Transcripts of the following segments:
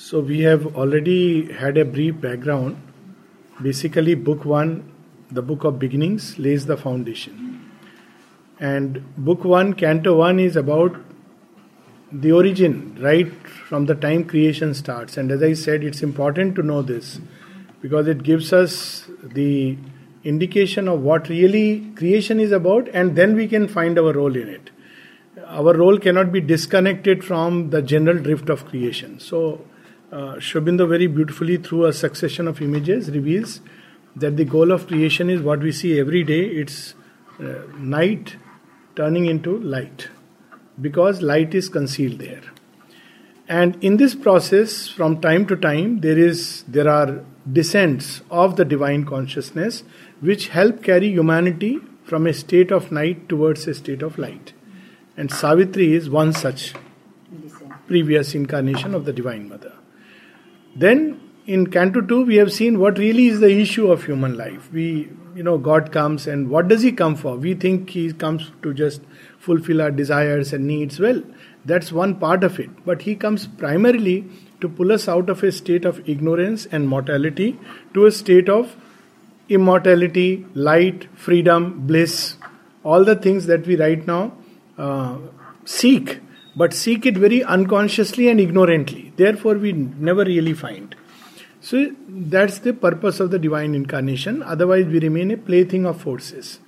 So we have already had a brief background. Basically, book one, the book of beginnings, lays the foundation. And book one, canto one, is about the origin, right from the time creation starts. And as I said, it's important to know this because it gives us the indication of what really creation is about, and then we can find our role in it. Our role cannot be disconnected from the general drift of creation. So, uh, Sri Aurobindo very beautifully through a succession of images reveals that the goal of creation is what we see every day. It's uh, night turning into light because light is concealed there. And in this process from time to time there is there are descents of the divine consciousness which help carry humanity from a state of night towards a state of light. And savitri is one such previous incarnation of the divine mother then in Canto 2, we have seen what really is the issue of human life. We, you know, God comes and what does He come for? We think He comes to just fulfill our desires and needs. Well, that's one part of it. But He comes primarily to pull us out of a state of ignorance and mortality to a state of immortality, light, freedom, bliss, all the things that we right now uh, seek but seek it very unconsciously and ignorantly. Therefore, we never really find. So, that's the purpose of the divine incarnation. Otherwise, we remain a plaything of forces.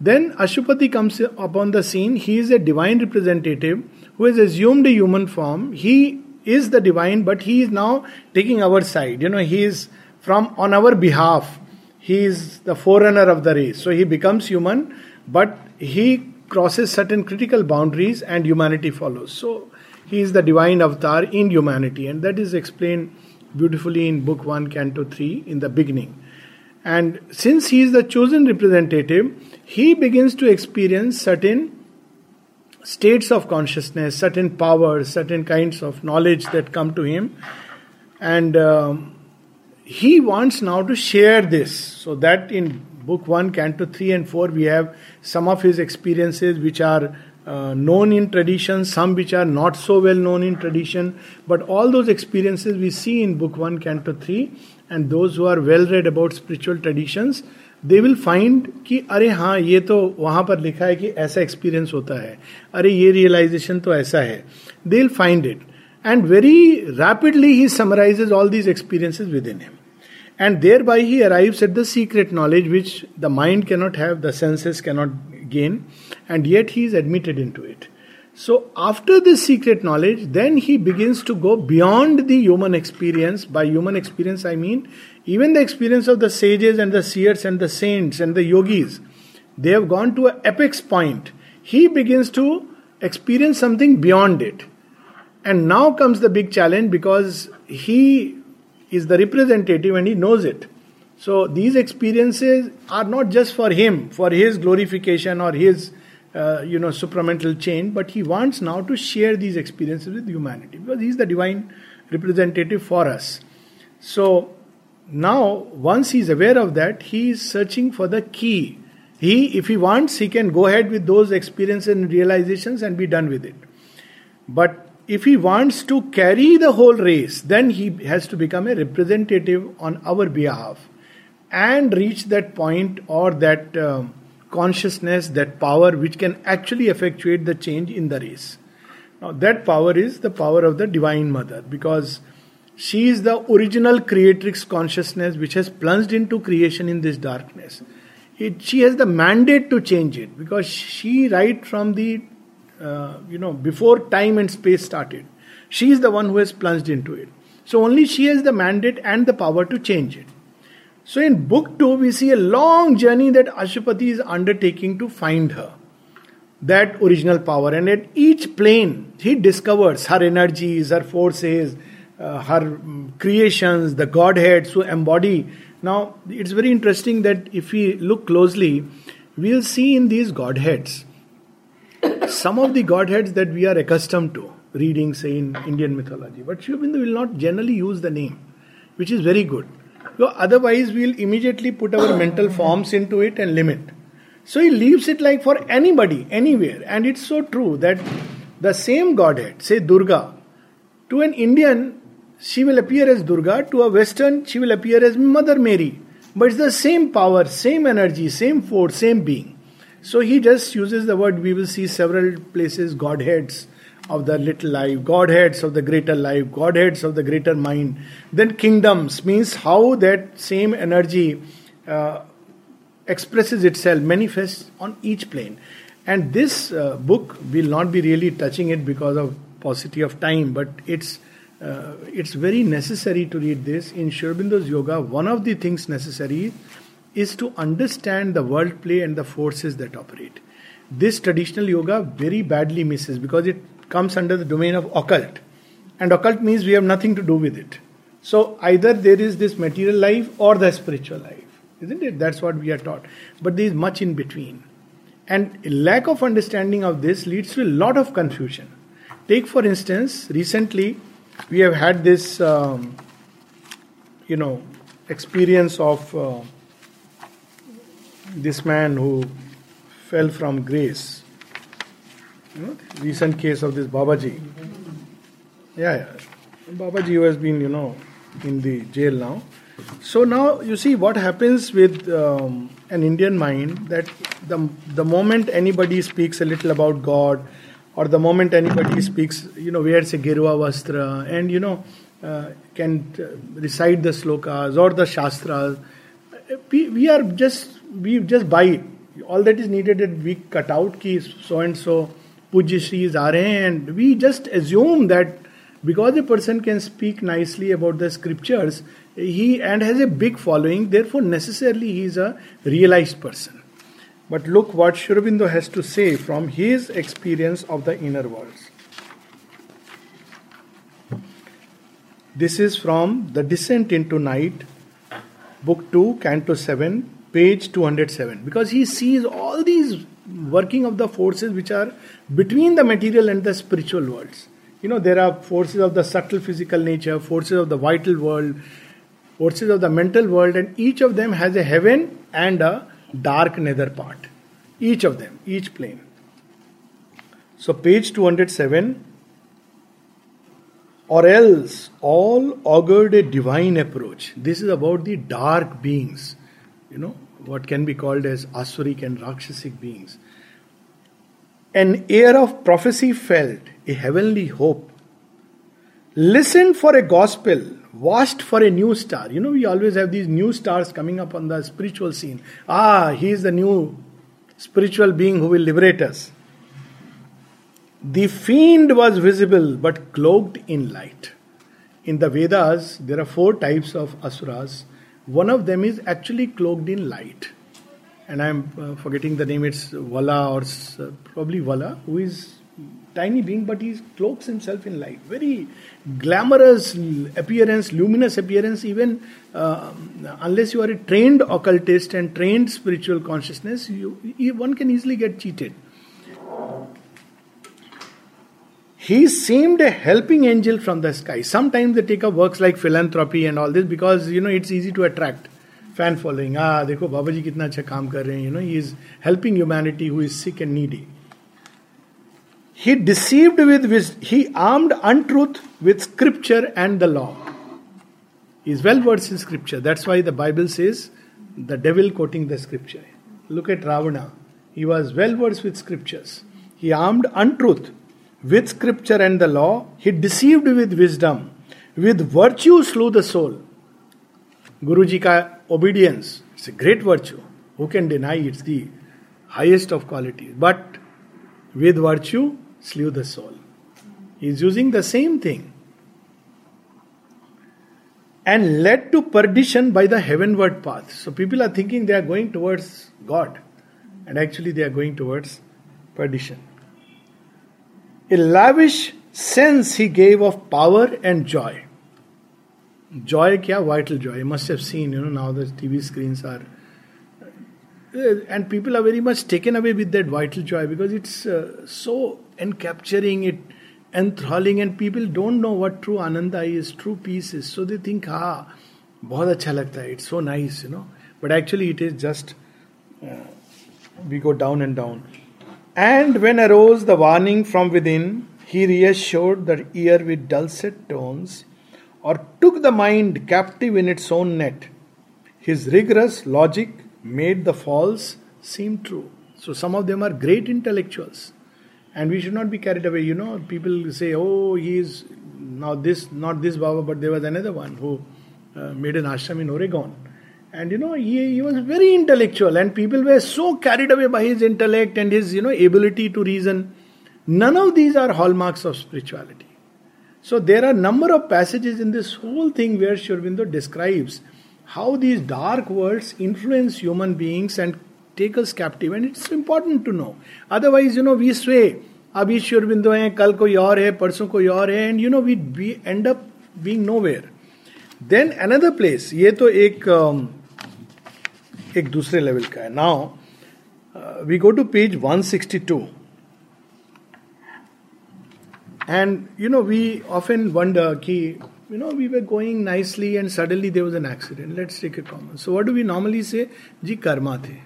Then Aswapati comes upon the scene. He is a divine representative who has assumed a human form. He is the divine, but he is now taking our side. You know, he is from on our behalf. He is the forerunner of the race. So he becomes human, but he crosses certain critical boundaries and humanity follows. So he is the divine avatar in humanity, and that is explained beautifully in Book 1, Canto 3 in the beginning. And since he is the chosen representative, he begins to experience certain states of consciousness, certain powers, certain kinds of knowledge that come to him. And um, he wants now to share this so that in book 1, Canto 3 and 4, we have some of his experiences which are uh, known in tradition, some which are not so well known in tradition. But all those experiences we see in book 1, Canto 3, and those who are well read about spiritual traditions, they will find कि अरे हाँ ये तो वहाँ पर लिखा है कि ऐसा एक्सपीरियंस होता है अरे ये रियलाइजेशन तो ऐसा है they will find it and very rapidly he summarises all these experiences within him and thereby he arrives at the secret knowledge which the mind cannot have, the senses cannot gain, and yet he is admitted into it. So, after this secret knowledge, then he begins to go beyond the human experience. By human experience, I mean even the experience of the sages and the seers and the saints and the yogis. They have gone to an apex point. He begins to experience something beyond it. And now comes the big challenge because he is the representative and he knows it. So these experiences are not just for him, for his glorification or his, uh, you know, supramental change, but he wants now to share these experiences with humanity because he is the divine representative for us. So now, once he is aware of that, he is searching for the key. He, if he wants, he can go ahead with those experiences and realizations and be done with it. But if he wants to carry the whole race, then he has to become a representative on our behalf and reach that point or that uh, consciousness, that power which can actually effectuate the change in the race. Now, that power is the power of the Divine Mother because she is the original creatrix consciousness which has plunged into creation in this darkness. It, she has the mandate to change it because she, right from the uh, you know, before time and space started. She is the one who has plunged into it. So only she has the mandate and the power to change it. So in book 2, we see a long journey that Aswapati is undertaking to find her. That original power. And at each plane, he discovers her energies, her forces, uh, her um, creations, the Godheads who embody. Now, it's very interesting that if we look closely, we'll see in these Godheads some of the godheads that we are accustomed to reading, say, in Indian mythology. But Sri will not generally use the name, which is very good. So otherwise, we'll immediately put our mental forms into it and limit. So he leaves it like for anybody, anywhere. And it's so true that the same godhead, say Durga, to an Indian, she will appear as Durga. To a Western, she will appear as Mother Mary. But it's the same power, same energy, same force, same being. So he just uses the word, we will see several places, Godheads of the little life, Godheads of the greater life, Godheads of the greater mind. Then kingdoms means how that same energy uh, expresses itself, manifests on each plane. And this uh, book will not be really touching it because of paucity of time, but it's uh, it's very necessary to read this. In Sri Aurobindo's yoga, one of the things necessary is to understand the world play and the forces that operate. This traditional yoga very badly misses because it comes under the domain of occult. And occult means we have nothing to do with it. So either there is this material life or the spiritual life. Isn't it? That's what we are taught. But there is much in between. And lack of understanding of this leads to a lot of confusion. Take, for instance, recently we have had this, um, you know, experience of uh, this man who fell from grace. You know, recent case of this Babaji. Yeah, yeah. Babaji has been, you know, in the jail now. So now you see what happens with um, an Indian mind that the, the moment anybody speaks a little about God, or the moment anybody speaks, you know, wears a Gerua Vastra and, you know, uh, can recite the slokas or the Shastras, we are just, we just buy it. All that is needed is we cut out ki so and so Pujya Shris are and we just assume that because a person can speak nicely about the scriptures, he and has a big following, therefore necessarily he is a realized person. But look what Sri has to say from his experience of the inner worlds. This is from The Descent into Night, Book 2, Canto 7, page 207. Because he sees all these working of the forces which are between the material and the spiritual worlds. You know, there are forces of the subtle physical nature, forces of the vital world, forces of the mental world, and each of them has a heaven and a dark nether part. Each of them, each plane. So, page 207 or else all augured a divine approach. This is about the dark beings, you know, what can be called as Asuric and Rakshasic beings. An air of prophecy felt, a heavenly hope. Listened for a gospel watched for a new star. You know, we always have these new stars coming up on the spiritual scene. Ah, he is the new spiritual being who will liberate us. The fiend was visible but cloaked in light. In the Vedas, there are four types of asuras. One of them is actually cloaked in light. And I'm uh, forgetting the name, it's Vala or uh, probably Vala, who is tiny being, but he cloaks himself in light. Very glamorous appearance, luminous appearance, even uh, unless you are a trained occultist and trained spiritual consciousness, you, one can easily get cheated. He seemed a helping angel from the sky. Sometimes they take up works like philanthropy and all this because you know it's easy to attract fan following. Ah, देखो बाबा जी कितना अच्छा काम कर रहे हैं. You know he is helping humanity who is sick and needy. He deceived with wisdom. He armed untruth with scripture and the law. He is well versed in scripture. That's why the Bible says the devil quoting the scripture. Look at Ravana. He was well versed with scriptures. He armed untruth with scripture and the law. He deceived with wisdom. With virtue slew the soul. Guruji ka obedience. It's a great virtue. Who can deny it's the highest of qualities? But with virtue, slew the soul. He's using the same thing. And led to perdition by the heavenward path. So people are thinking they are going towards God, and actually they are going towards perdition A lavish sense he gave of power and joy. Joy, kya vital joy. You must have seen, you know, now the TV screens are and people are very much taken away with that vital joy because it's uh, so encapturing it enthralling and people don't know what true ananda is true peace is so they think ah बहुत अच्छा लगता है it's so nice you know but actually it is just uh, we go down and down and when arose the warning from within he reassured the ear with dulcet tones or took the mind captive in its own net. His rigorous logic made the false seem true. So some of them are great intellectuals. And we should not be carried away. You know, people say, oh, he is now this, not this Baba, but there was another one who uh, made an ashram in Oregon. And you know, he, he was very intellectual, and people were so carried away by his intellect and his, you know, ability to reason. None of these are hallmarks of spirituality. So there are number of passages in this whole thing where Sri Aurobindo describes how these dark worlds influence human beings and take us captive. And it's important to know. Otherwise, you know, we sway. Abhi Sri Aurobindo हैं कल कोई और है परसों कोई और है and you know we we end up being nowhere. Then another place ये तो एक एक दूसरे लेवल का है। Now we go to page 162 and you know we often wonder कि you know we were going nicely and suddenly there was an accident let's take a common so what do we normally say जी कर्मा थे।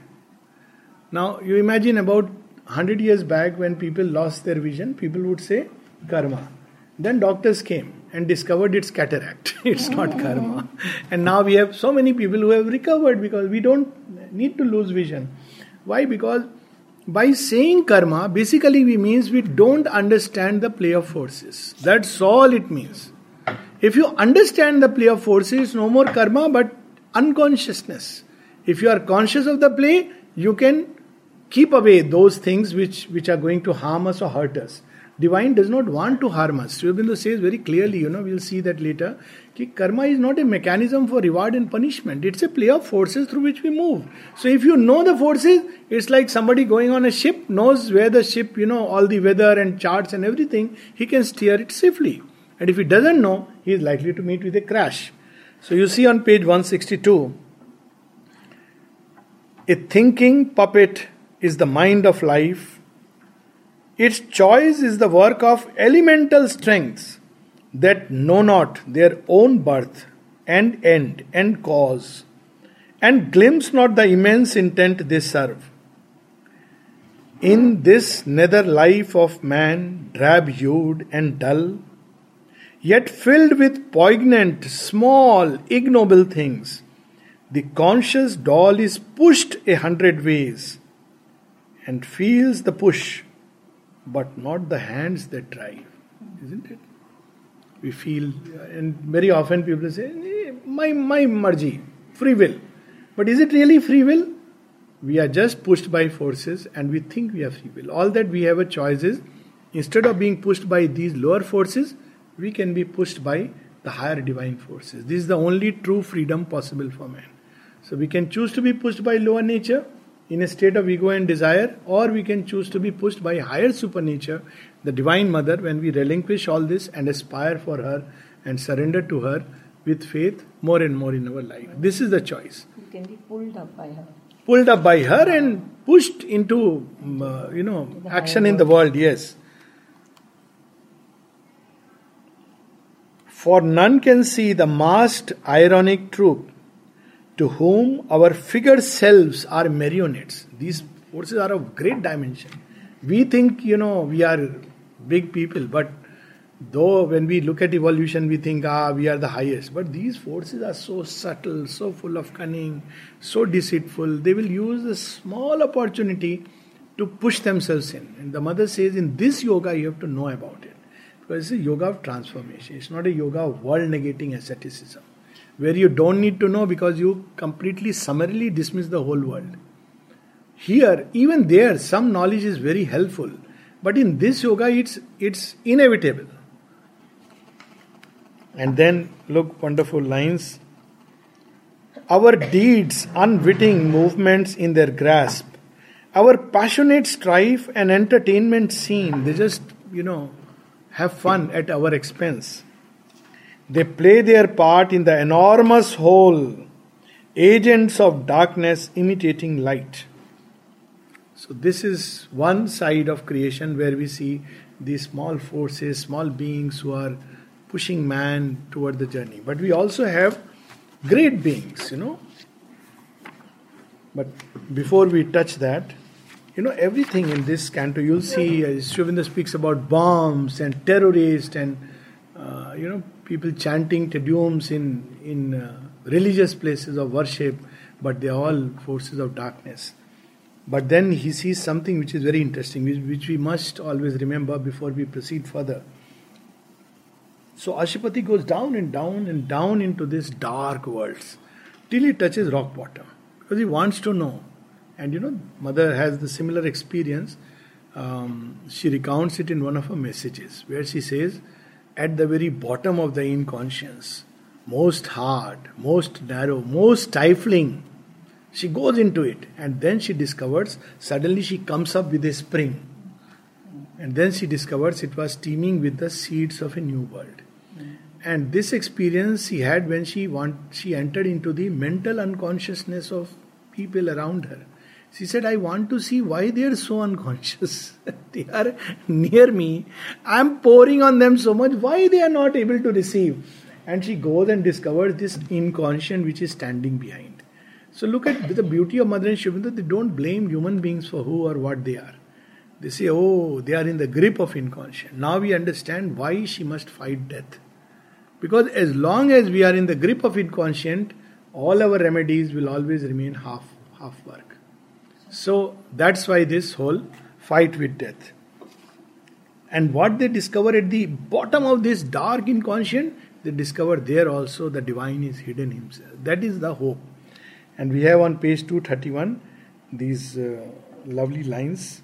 Now you imagine about hundred years back when people loss their vision people would say karma then doctors came and discovered it's cataract, it's not karma. And now we have so many people who have recovered because we don't need to lose vision. Why? Because by saying karma, basically we means we don't understand the play of forces. That's all it means. If you understand the play of forces, no more karma but unconsciousness. If you are conscious of the play, you can keep away those things which, which are going to harm us or hurt us. Divine does not want to harm us. Sri says very clearly, you know, we'll see that later, that karma is not a mechanism for reward and punishment. It's a play of forces through which we move. So if you know the forces, it's like somebody going on a ship, knows where the ship, you know, all the weather and charts and everything, he can steer it safely. And if he doesn't know, he is likely to meet with a crash. So you see on page 162 a thinking puppet is the mind of life. Its choice is the work of elemental strengths that know not their own birth and end and cause, and glimpse not the immense intent they serve. In this nether life of man, drab hued and dull, yet filled with poignant, small, ignoble things. The conscious doll is pushed a hundred ways and feels the push, but not the hands that drive. Isn't it? We feel, and very often people say, eh, my, my marji, free will. But is it really free will? We are just pushed by forces and we think we have free will. All that we have a choice is instead of being pushed by these lower forces, we can be pushed by the higher divine forces. This is the only true freedom possible for man. So we can choose to be pushed by lower nature in a state of ego and desire, or we can choose to be pushed by higher supernature, the divine mother, when we relinquish all this and aspire for her and surrender to her with faith more and more in our life. This is the choice. You can be pulled up by her. Pulled up by her and pushed into, mm, uh, you know, action in the world, yes. For none can see the masked ironic truth to whom our figured selves are marionettes. These forces are of great dimension. We think, you know, we are big people, but though when we look at evolution, we think, ah, we are the highest. But these forces are so subtle, so full of cunning, so deceitful. They will use a small opportunity to push themselves in. And the mother says, in this yoga, you have to know about it. Because it's a yoga of transformation. It's not a yoga of world negating asceticism, where you don't need to know because you completely summarily dismiss the whole world. Here, even there, some knowledge is very helpful. But in this yoga, it's it's inevitable. And then look, wonderful lines. Our deeds, unwitting movements in their grasp, our passionate strife and entertainment scene, they just, you know, have fun at our expense. They play their part in the enormous whole, agents of darkness imitating light. So, this is one side of creation where we see these small forces, small beings who are pushing man toward the journey. But we also have great beings, you know. But before we touch that, you know, everything in this canto, you'll see uh, Sri speaks about bombs and terrorists and you know, people chanting Te Deums in, in uh, religious places of worship, but they are all forces of darkness. But then he sees something which is very interesting, which, we must always remember before we proceed further. So Aswapati goes down and down and down into this dark worlds till he touches rock bottom because he wants to know. And you know, mother has the similar experience. Um, she recounts it in one of her messages where she says, at the very bottom of the inconscience, most hard, most narrow, most stifling, she goes into it and then she discovers, suddenly she comes up with a spring. And then she discovers it was teeming with the seeds of a new world. And this experience she had when she want, she entered into the mental unconsciousness of people around her. She said, I want to see why they are so unconscious. they are near me. I am pouring on them so much. Why they are not able to receive? And she goes and discovers this inconscient which is standing behind. So look at the beauty of Mother and Aurobindo. They don't blame human beings for who or what they are. They say, oh, they are in the grip of inconscient. Now we understand why she must fight death. Because as long as we are in the grip of inconscient, all our remedies will always remain half half work. So that's why this whole fight with death. And what they discover at the bottom of this dark inconscient, they discover there also the divine is hidden himself. That is the hope. And we have on page 231 these uh, lovely lines.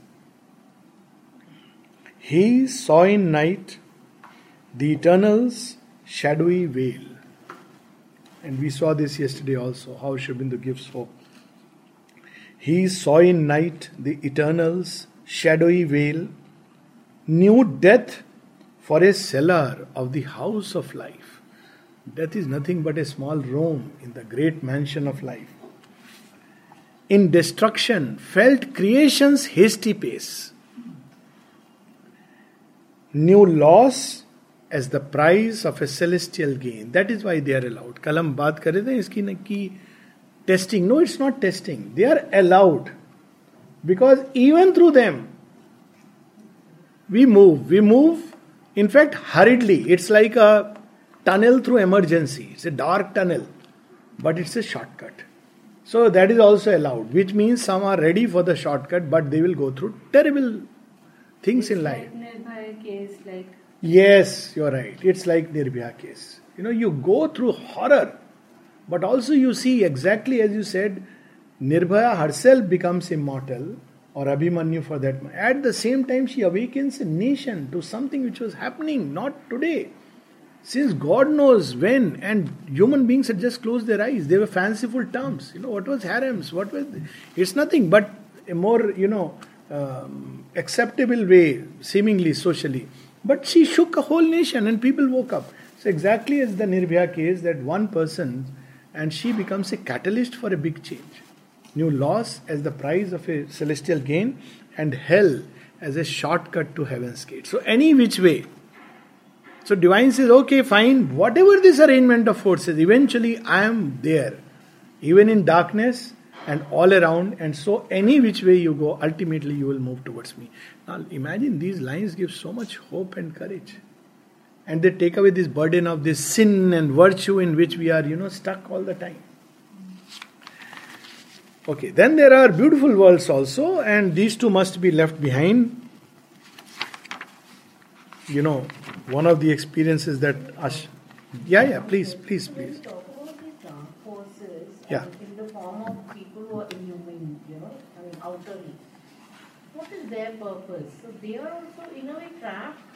He saw in night the eternal's shadowy veil. And we saw this yesterday also, how Sri gives hope. He saw in night the eternal's shadowy veil, knew death for a cellar of the house of life. Death is nothing but a small room in the great mansion of life in destruction felt creation's hasty pace, knew loss as the price of a celestial gain. That is why they are allowed. कल हम बात कर रहे थे इसकी न testing. No, it's not testing. They are allowed because even through them we move. We move. In fact, hurriedly. It's like a tunnel through emergency. It's a dark tunnel, but it's a shortcut. So that is also allowed, which means some are ready for the shortcut, but they will go through terrible things it's in life. Like case, like yes, you're right. It's like Nirbhaya case. You know, you go through horror, but also you see exactly as you said, Nirbhaya herself becomes immortal, or Abhimanyu for that. At the same time, she awakens a nation to something which was happening not today since God knows when, and human beings had just closed their eyes, they were fanciful terms. You know, what was harems? What was. It's nothing but a more, you know, um, acceptable way, seemingly socially. But she shook a whole nation and people woke up. So, exactly as the Nirbhaya case, that one person and she becomes a catalyst for a big change. New loss as the price of a celestial gain, and hell as a shortcut to heaven's gate. So, any which way, so divine says, okay, fine, whatever this arrangement of forces, eventually I am there, even in darkness and all around, and so any which way you go, ultimately you will move towards me. Now imagine these lines give so much hope and courage. And they take away this burden of this sin and virtue in which we are, you know, stuck all the time. Okay, then there are beautiful worlds also, and these two must be left behind. You know, one of the experiences that Ash. Yeah, yeah, please, please, please. talk about these dark forces Yeah. in the form of people who are inhuman, you know, I mean, outwardly. What is their purpose? So they are also in a way trapped.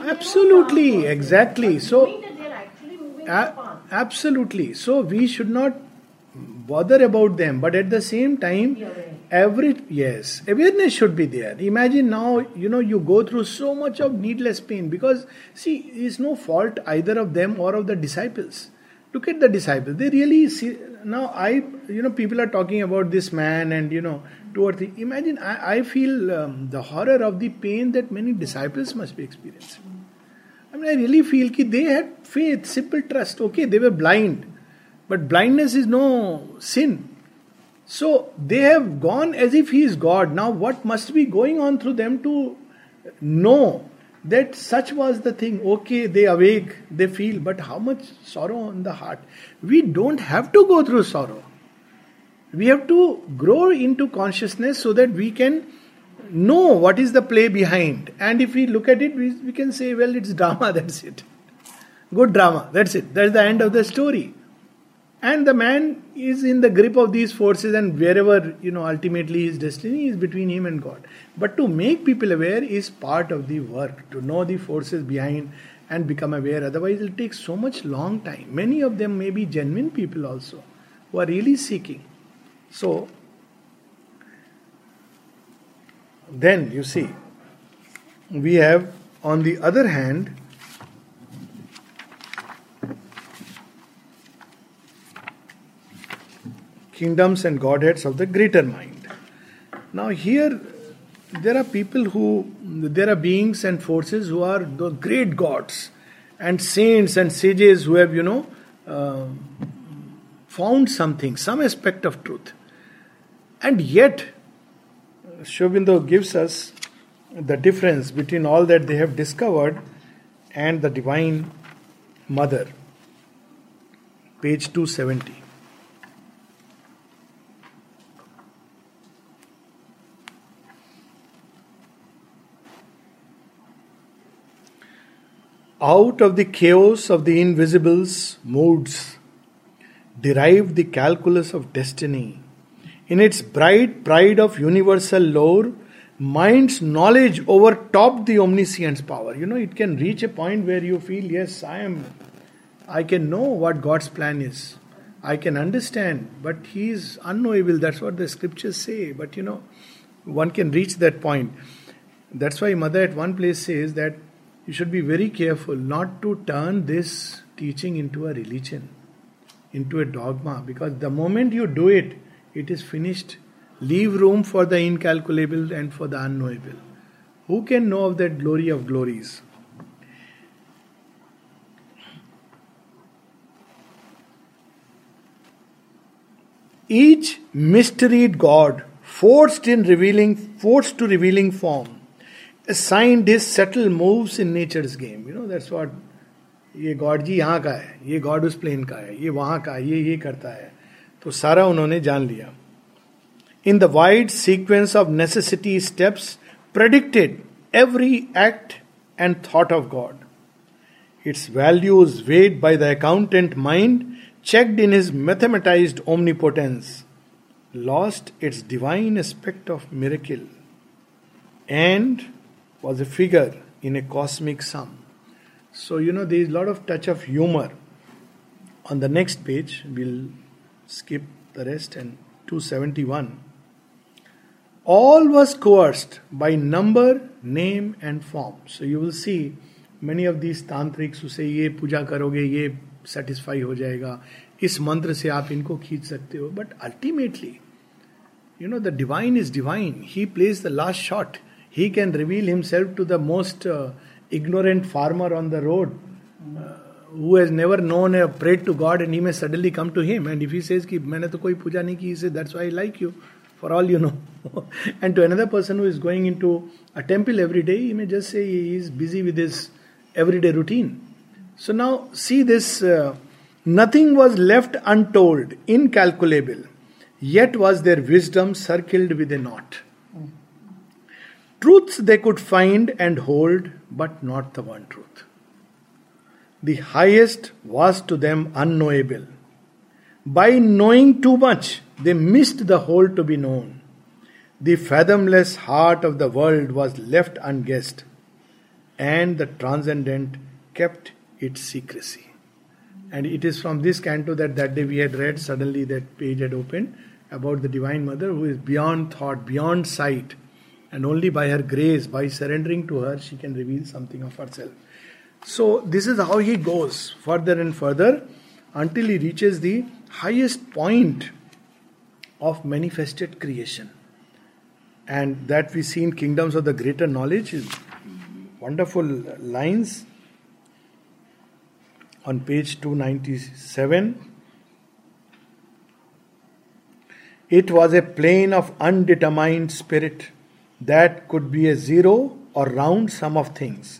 Absolutely, exactly. So- absolutely. So we should not bother about them, but at the same time, every yes, awareness should be there. Imagine now, you know, you go through so much of needless pain because see, it's no fault either of them or of the disciples. Look at the disciples; they really see. Now, I, you know, people are talking about this man and you know, two or three. Imagine, I, I feel um, the horror of the pain that many disciples must be experiencing. I mean, I really feel that they had faith, simple trust. Okay, they were blind, but blindness is no sin. So they have gone as if he is God. Now, what must be going on through them to know that such was the thing. Okay, they awake, they feel, but how much sorrow in the heart? We don't have to go through sorrow. We have to grow into consciousness so that we can know what is the play behind. And if we look at it, we, we can say, well, it's drama, that's it. Good drama, that's it. That's the end of the story. And the man is in the grip of these forces, and wherever, you know, ultimately his destiny is between him and God. But to make people aware is part of the work, to know the forces behind and become aware. Otherwise, it takes so much long time. Many of them may be genuine people also who are really seeking. So, then you see, we have on the other hand, kingdoms and godheads of the greater mind. Now, here there are people who, there are beings and forces who are the great gods and saints and sages who have, you know, uh, found something, some aspect of truth. And yet, Sri Aurobindo gives us the difference between all that they have discovered and the Divine Mother. Page 270. Out of the chaos of the invisible's moods, derived the calculus of destiny. In its bright pride of universal lore, mind's knowledge overtopped the omniscience power. You know, it can reach a point where you feel, yes, I am, I can know what God's plan is. I can understand, but He is unknowable. That's what the scriptures say. But you know, one can reach that point. That's why Mother at one place says that you should be very careful not to turn this teaching into a religion, into a dogma, because the moment you do it, it is finished. Leave room for the incalculable and for the unknowable. Who can know of that glory of glories? Each mysteried God, forced in revealing, forced to revealing form, assigned his subtle moves in nature's game. You know, that's what ये God ji यहाँ का है ये God उस plane का है ये वहां का है ये ये करता है तो सारा उन्होंने जान लिया in the wide sequence of necessity steps predicted every act and thought of God it's values Wade by the accountant mind checked in his mathematized omnipotence, lost its divine aspect of miracle, and was a figure in a cosmic sum. So, you know, there is a lot of touch of humor. On the next page, we'll skip the rest and 271. All was coerced by number, name, and form. So, you will see many of these tantrics who say, ये पूजा करोगे ये satisfy हो जाएगा इस मंत्र से आप इनको खींच सकते हो but ultimately you know the divine is divine he place the last shot he can reveal himself to the most uh, ignorant farmer on the road uh, who has never known or prayed to God and he may suddenly come to him. And if he says, ki, to koi puja nahi ki, he says, That's why I like you, for all you know. and to another person who is going into a temple every day, he may just say he is busy with his everyday routine. So now see this uh, nothing was left untold, incalculable, yet was their wisdom circled with a knot. Truths they could find and hold, but not the one truth. The highest was to them unknowable. By knowing too much, they missed the whole to be known. The fathomless heart of the world was left unguessed, and the transcendent kept its secrecy. And it is from this canto that that day we had read, suddenly that page had opened about the Divine Mother who is beyond thought, beyond sight, and only by her grace, by surrendering to her, she can reveal something of herself. So, this is how he goes further and further until he reaches the highest point of manifested creation. And that we see in Kingdoms of the Greater Knowledge is wonderful lines on page 297. It was a plane of undetermined spirit that could be a zero or round sum of things.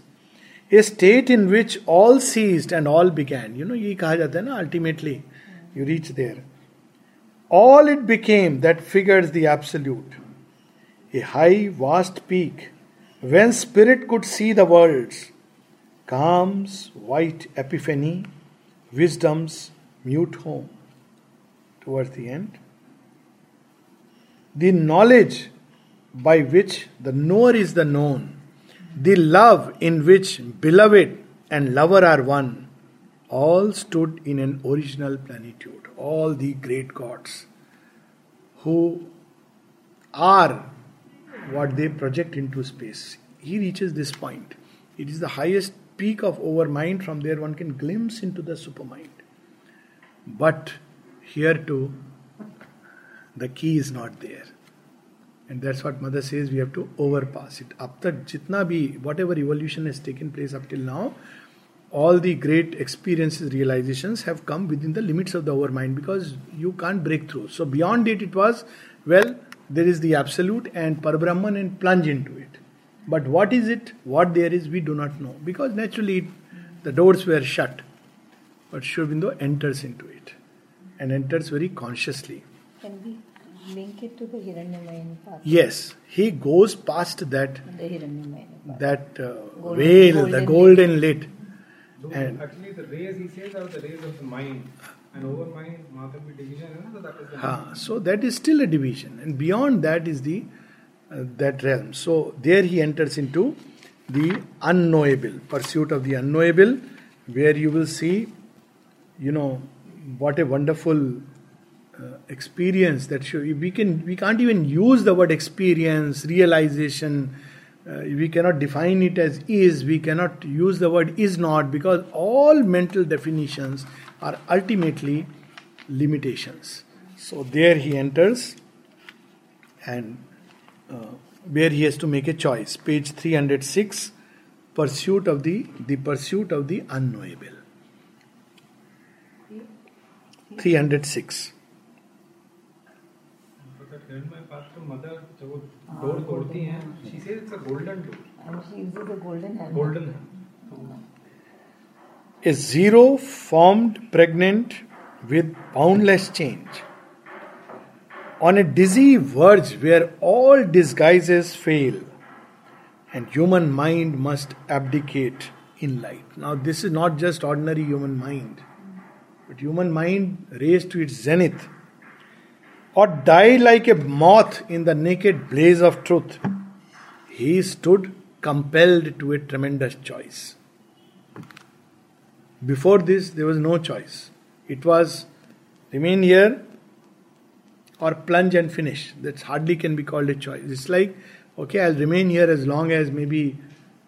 A state in which all seized and all began you know ये कहा जाता है ना ultimately you reach there all it became that figures the absolute A high vast peak when spirit could see the world calms white epiphany wisdom's mute home towards the end the knowledge by which the knower is the known the love in which beloved and lover are one, all stood in an original plenitude. All the great gods who are what they project into space. He reaches this point. It is the highest peak of overmind. From there, one can glimpse into the supermind. But here too, the key is not there. And that's what mother says we have to overpass it. Up tak jitna bhi, whatever evolution has taken place up till now, all the great experiences, realizations have come within the limits of the our mind because you can't break through. So beyond it, it was, well, there is the absolute and Parabrahman and plunge into it. But what is it, what there is, we do not know. Because naturally, the doors were shut. But Sri Aurobindo enters into it and enters very consciously. Can we link it to the Hiranyamayan path. Yes, he goes past that The Hiranyamayan that uh, Golden- veil, golden the golden lid. So And- actually, the rays he says are the rays of the mind, and over mind, Madhavi division, you so that is the Ha, so that is still a division, and beyond that is the uh, that realm. So there he enters into the unknowable pursuit of the unknowable, where you will see, you know, what a wonderful uh, experience that show, we can we can't even use the word experience realization uh, we cannot define it as is we cannot use the word is not because all mental definitions are ultimately limitations. So there he enters and uh, where he has to make a choice. Page 306 pursuit of the the pursuit of the unknowable. 306 zero formed pregnant with boundless change on a dizzy verge where all disguise fail and human mind must abdicate in life now this is not just ordinary human mind but human mind race to it zenith or die like a moth in the naked blaze of truth. He stood compelled to a tremendous choice. Before this, there was no choice. It was remain here or plunge and finish. That hardly can be called a choice. It's like, okay, I'll remain here as long as maybe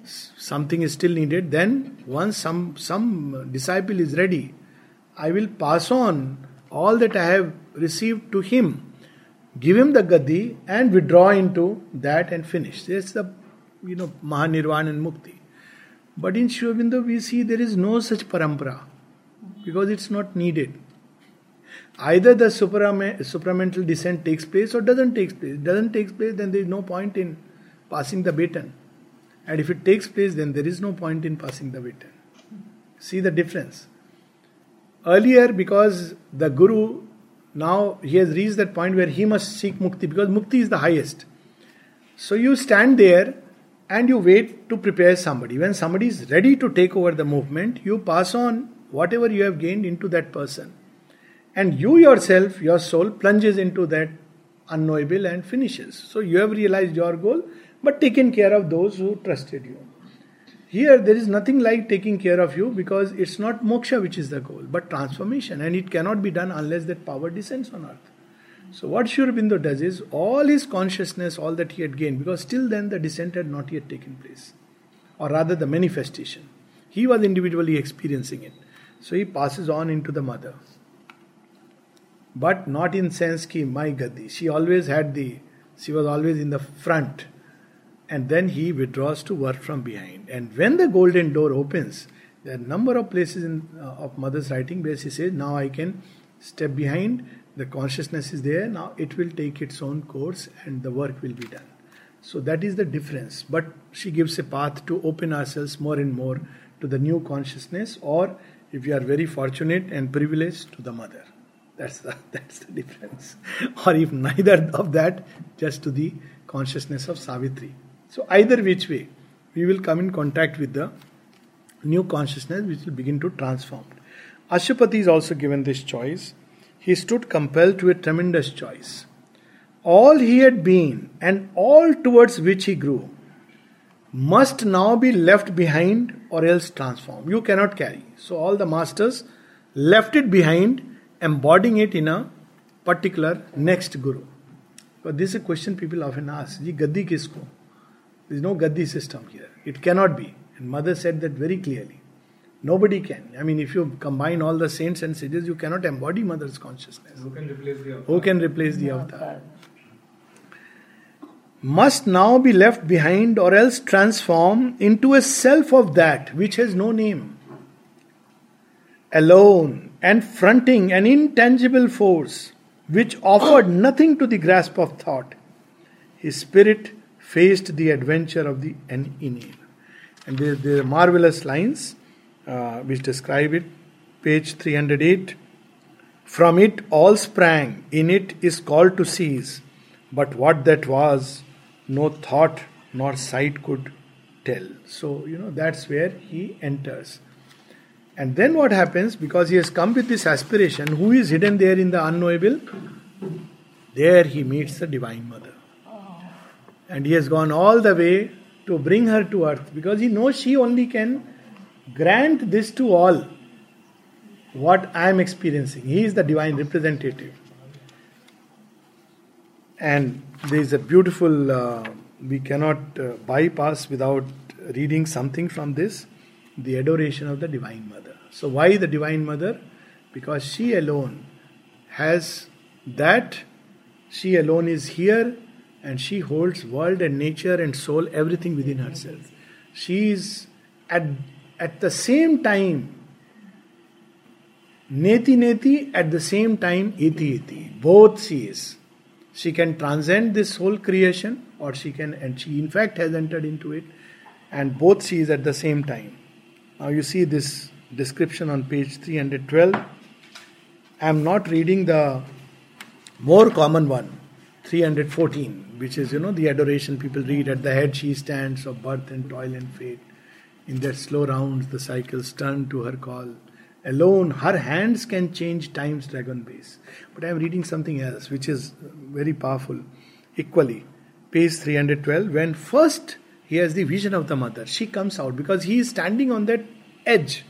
something is still needed. Then, once some some disciple is ready, I will pass on all that I have received to him, give him the gadi, and withdraw into that and finish. That's the you know Mahanirvan and Mukti. But in Sri Aurobindo, we see there is no such parampara because it's not needed. Either the suprame- supramental descent takes place or doesn't take place. Doesn't take place, then there is no point in passing the baton. And if it takes place, then there is no point in passing the baton. See the difference. Earlier, because the Guru now he has reached that point where he must seek mukti because mukti is the highest. So you stand there and you wait to prepare somebody. When somebody is ready to take over the movement, you pass on whatever you have gained into that person. And you yourself, your soul, plunges into that unknowable and finishes. So you have realized your goal, but taken care of those who trusted you. Here, there is nothing like taking care of you because it's not moksha which is the goal, but transformation, and it cannot be done unless that power descends on earth. So, what Sri Aurobindo does is all his consciousness, all that he had gained, because till then the descent had not yet taken place, or rather the manifestation. He was individually experiencing it. So, he passes on into the mother. But not in sense ki my gadi. She always had the, she was always in the front and then he withdraws to work from behind. And when the golden door opens, there are a number of places in uh, of mother's writing where she says, "Now I can step behind. The consciousness is there. Now it will take its own course, and the work will be done." So that is the difference. But she gives a path to open ourselves more and more to the new consciousness, or if you are very fortunate and privileged, to the mother. That's the that's the difference. or if neither of that, just to the consciousness of Savitri. So either which way, we will come in contact with the new consciousness which will begin to transform. Aswapati is also given this choice. He stood compelled to a tremendous choice. All he had been and all towards which he grew must now be left behind or else transformed. You cannot carry. So all the masters left it behind, embodying it in a particular next guru. But this is a question people often ask. Ji gaddi kisko? There is no gaddi system here. It cannot be. And mother said that very clearly. Nobody can. I mean, if you combine all the saints and sages, you cannot embody mother's consciousness. Who can replace the avatar? Who can replace the avatar? Must now be left behind or else transform into a self of that which has no name. Alone and fronting an intangible force which offered nothing to the grasp of thought, his spirit faced the adventure of the inane. And there, there are marvelous lines uh, which describe it. Page 308. From it all sprang, in it is called to cease. But what that was, no thought nor sight could tell. So, you know, that's where he enters. And then what happens, because he has come with this aspiration, who is hidden there in the unknowable? There he meets the Divine Mother. And he has gone all the way to bring her to earth because he knows she only can grant this to all what I am experiencing. He is the divine representative. And there is a beautiful, uh, we cannot uh, bypass without reading something from this the adoration of the Divine Mother. So, why the Divine Mother? Because she alone has that, she alone is here and she holds world and nature and soul, everything within herself. She is at, at the same time neti neti, at the same time iti iti. Both she is. She can transcend this whole creation, or she can, and she in fact has entered into it, and both she is at the same time. Now you see this description on page 312. I am not reading the more common one, 314 which is, you know, the adoration people read. At the head she stands of birth and toil and fate. In their slow rounds, the cycles turn to her call. Alone, her hands can change time's dragon base. But I am reading something else, which is very powerful. Equally, page 312, when first he has the vision of the mother, she comes out because he is standing on that edge.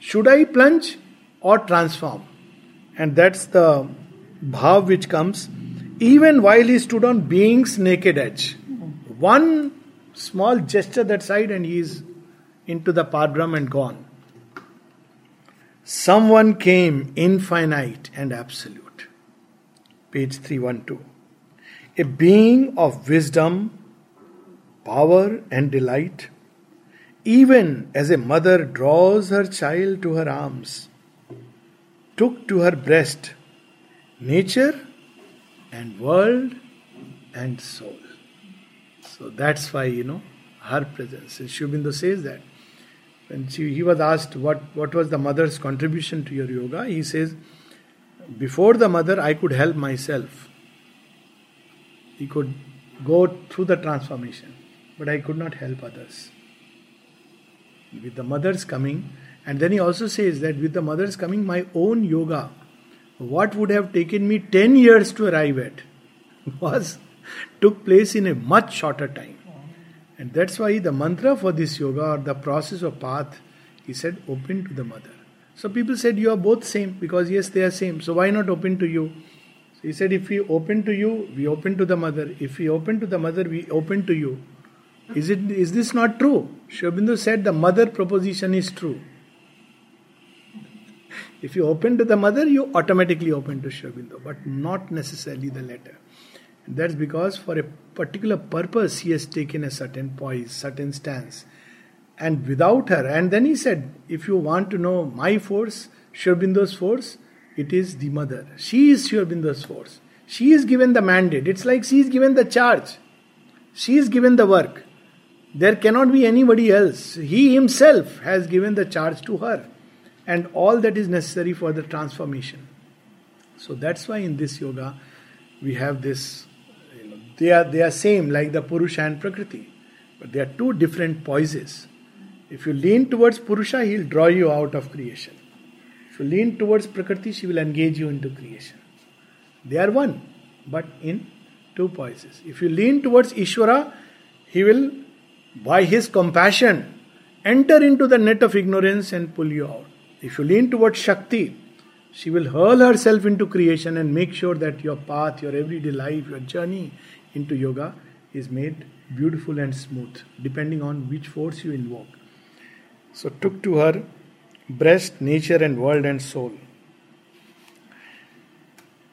Should I plunge or transform? And that's the bhav which comes even while he stood on being's naked edge. One small gesture that side, and he is into the Parbrahm and gone. Someone came infinite and absolute. Page 312. A being of wisdom, power, and delight, even as a mother draws her child to her arms, took to her breast nature and world and soul. So that's why, you know, her presence. Sri Aurobindo says that. When she, he was asked what, what was the mother's contribution to your yoga, he says, Before the mother, I could help myself. He could go through the transformation, but I could not help others. With the mother's coming, and then he also says that with the mother's coming, my own yoga what would have taken me 10 years to arrive at was took place in a much shorter time. And that's why the mantra for this yoga or the process of path he said open to the mother. So people said you are both same because yes they are same. So why not open to you? So he said if we open to you we open to the mother. If we open to the mother we open to you. Is it is this not true? Sri said the mother proposition is true if you open to the mother, you automatically open to Sri but not necessarily the letter. And that's because for a particular purpose, he has taken a certain poise, certain stance. And without her, and then he said, if you want to know my force, Sri force, it is the mother. She is Sri force. She is given the mandate. It's like she is given the charge. She is given the work. There cannot be anybody else. He himself has given the charge to her and all that is necessary for the transformation. So that's why in this yoga we have this. They are they are same like the Purusha and Prakriti, but they are two different poises. If you lean towards Purusha, he'll draw you out of creation. If you lean towards Prakriti, she will engage you into creation. They are one, but in two poises. If you lean towards Ishvara, he will, by his compassion, enter into the net of ignorance and pull you out. If you lean towards Shakti, she will hurl herself into creation and make sure that your path, your everyday life, your journey into yoga is made beautiful and smooth, depending on which force you invoke. So, took to her breast, nature, and world and soul.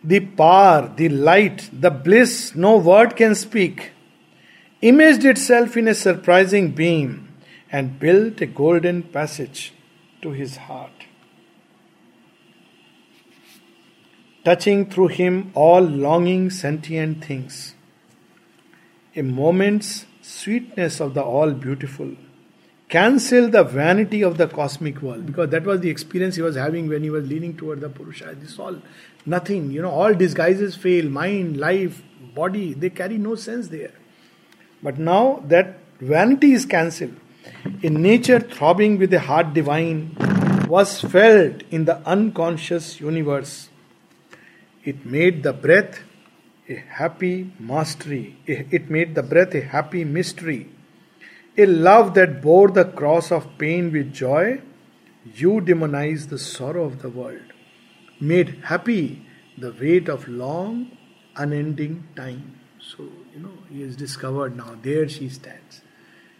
The power, the light, the bliss no word can speak, imaged itself in a surprising beam and built a golden passage to his heart. touching through him all longing sentient things. A moment's sweetness of the all beautiful cancel the vanity of the cosmic world because that was the experience he was having when he was leaning toward the Purusha. This all nothing, you know, all disguises fail, mind, life, body, they carry no sense there. But now that vanity is cancelled, a nature throbbing with a heart divine was felt in the unconscious universe it made the breath a happy mastery. Eh, it made the breath a happy mystery. A love that bore the cross of pain with joy, eudaemonised the sorrow of the world. Made happy the weight of long, unending time. So, you know, he is discovered now. There she stands.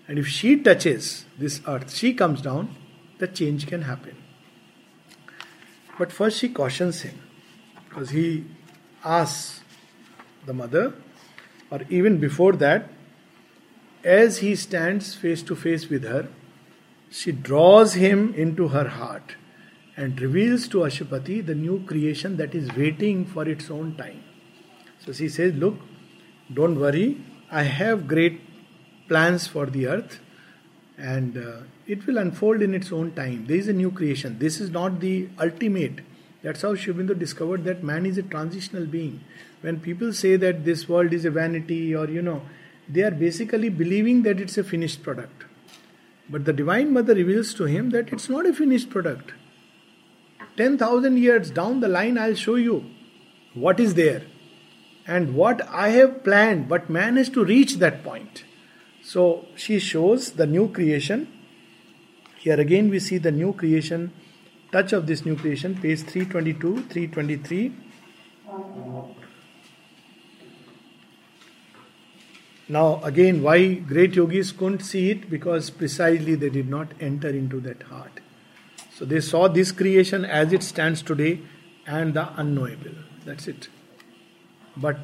And if she touches this earth, she comes down, the change can happen. But first she cautions him because he asks the mother, or even before that, as he stands face to face with her, she draws him into her heart and reveals to Aswapati the new creation that is waiting for its own time. So she says, Look, don't worry, I have great plans for the earth and uh, it will unfold in its own time. There is a new creation. This is not the ultimate that's how Aurobindo discovered that man is a transitional being. When people say that this world is a vanity or you know, they are basically believing that it's a finished product. But the Divine Mother reveals to him that it's not a finished product. 10,000 years down the line, I'll show you what is there and what I have planned, but man has to reach that point. So she shows the new creation. Here again, we see the new creation touch of this new creation, page 322, 323. Now, again, why great yogis couldn't see it? Because precisely they did not enter into that heart. So they saw this creation as it stands today and the unknowable. That's it. But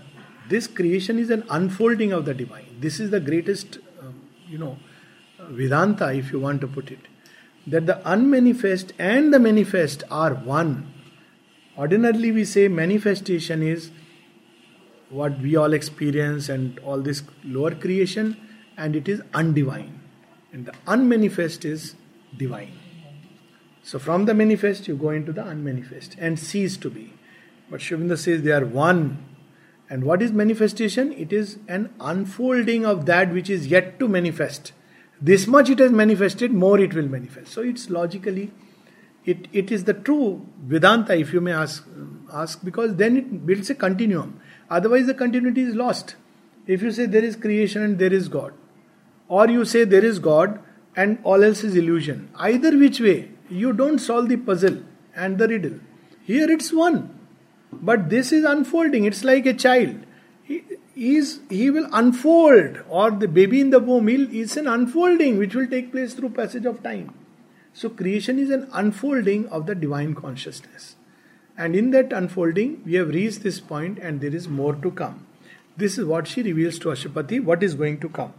this creation is an unfolding of the divine. This is the greatest, you know, Vedanta, if you want to put it that the unmanifest and the manifest are one. Ordinarily, we say manifestation is what we all experience and all this lower creation, and it is undivine. And the unmanifest is divine. So, from the manifest, you go into the unmanifest and cease to be. But Aurobindo says they are one. And what is manifestation? It is an unfolding of that which is yet to manifest this much it has manifested, more it will manifest. So it's logically, it, it is the true Vedanta, if you may ask, ask, because then it builds a continuum. Otherwise, the continuity is lost. If you say there is creation and there is God, or you say there is God and all else is illusion, either which way, you don't solve the puzzle and the riddle. Here it's one, but this is unfolding. It's like a child. He, is he will unfold. Or the baby in the womb is an unfolding which will take place through passage of time. So creation is an unfolding of the divine consciousness. And in that unfolding we have reached this point and there is more to come. This is what she reveals to Aswapati what is going to come.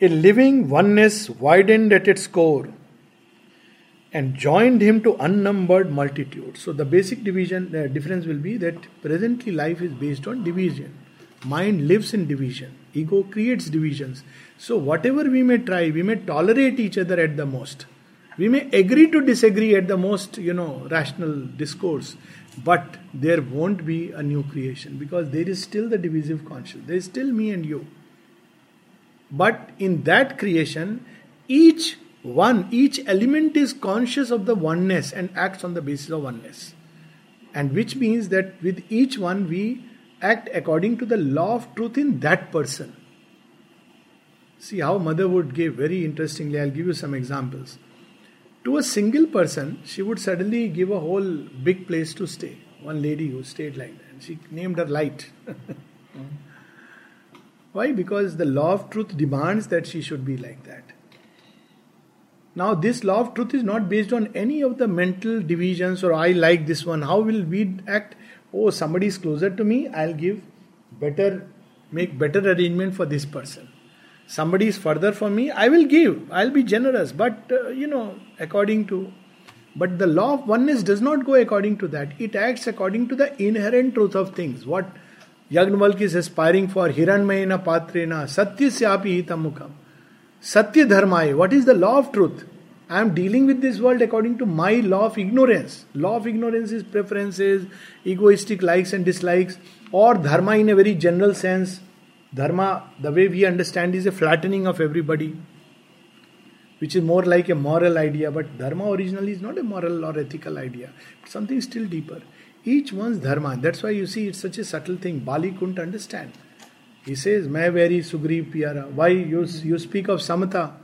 A living oneness widened at its core and joined him to unnumbered multitudes. So the basic division uh, difference will be that presently life is based on division. Mind lives in division. Ego creates divisions. So, whatever we may try, we may tolerate each other at the most. We may agree to disagree at the most, you know, rational discourse. But there won't be a new creation because there is still the divisive consciousness. There is still me and you. But in that creation, each one, each element is conscious of the oneness and acts on the basis of oneness. And which means that with each one we act according to the law of truth in that person. See how mother would give very interestingly, I'll give you some examples. To a single person, she would suddenly give a whole big place to stay. One lady who stayed like that. She named her Light. Hmm. Why? Because the law of truth demands that she should be like that. Now, this law of truth is not based on any of the mental divisions or I like this one. How will we act? Oh, somebody is closer to me, I'll give better, make better arrangement for this person. Somebody is further from me, I will give, I'll be generous, but uh, you know, according to. But the law of oneness does not go according to that. It acts according to the inherent truth of things. What Yagnavalk is aspiring for, Hiranmayena Patrena, Satya Syapi Hitamukam. Satya Dharmai, what is the law of truth? I am dealing with this world according to my law of ignorance. Law of ignorance is preferences, egoistic likes and dislikes, or dharma in a very general sense. Dharma, the way we understand, is a flattening of everybody, which is more like a moral idea. But dharma originally is not a moral or ethical idea, something still deeper. Each one's dharma. That's why you see it's such a subtle thing. Bali couldn't understand. He says, Mai very Sugriv Piara. Why you, you speak of Samata,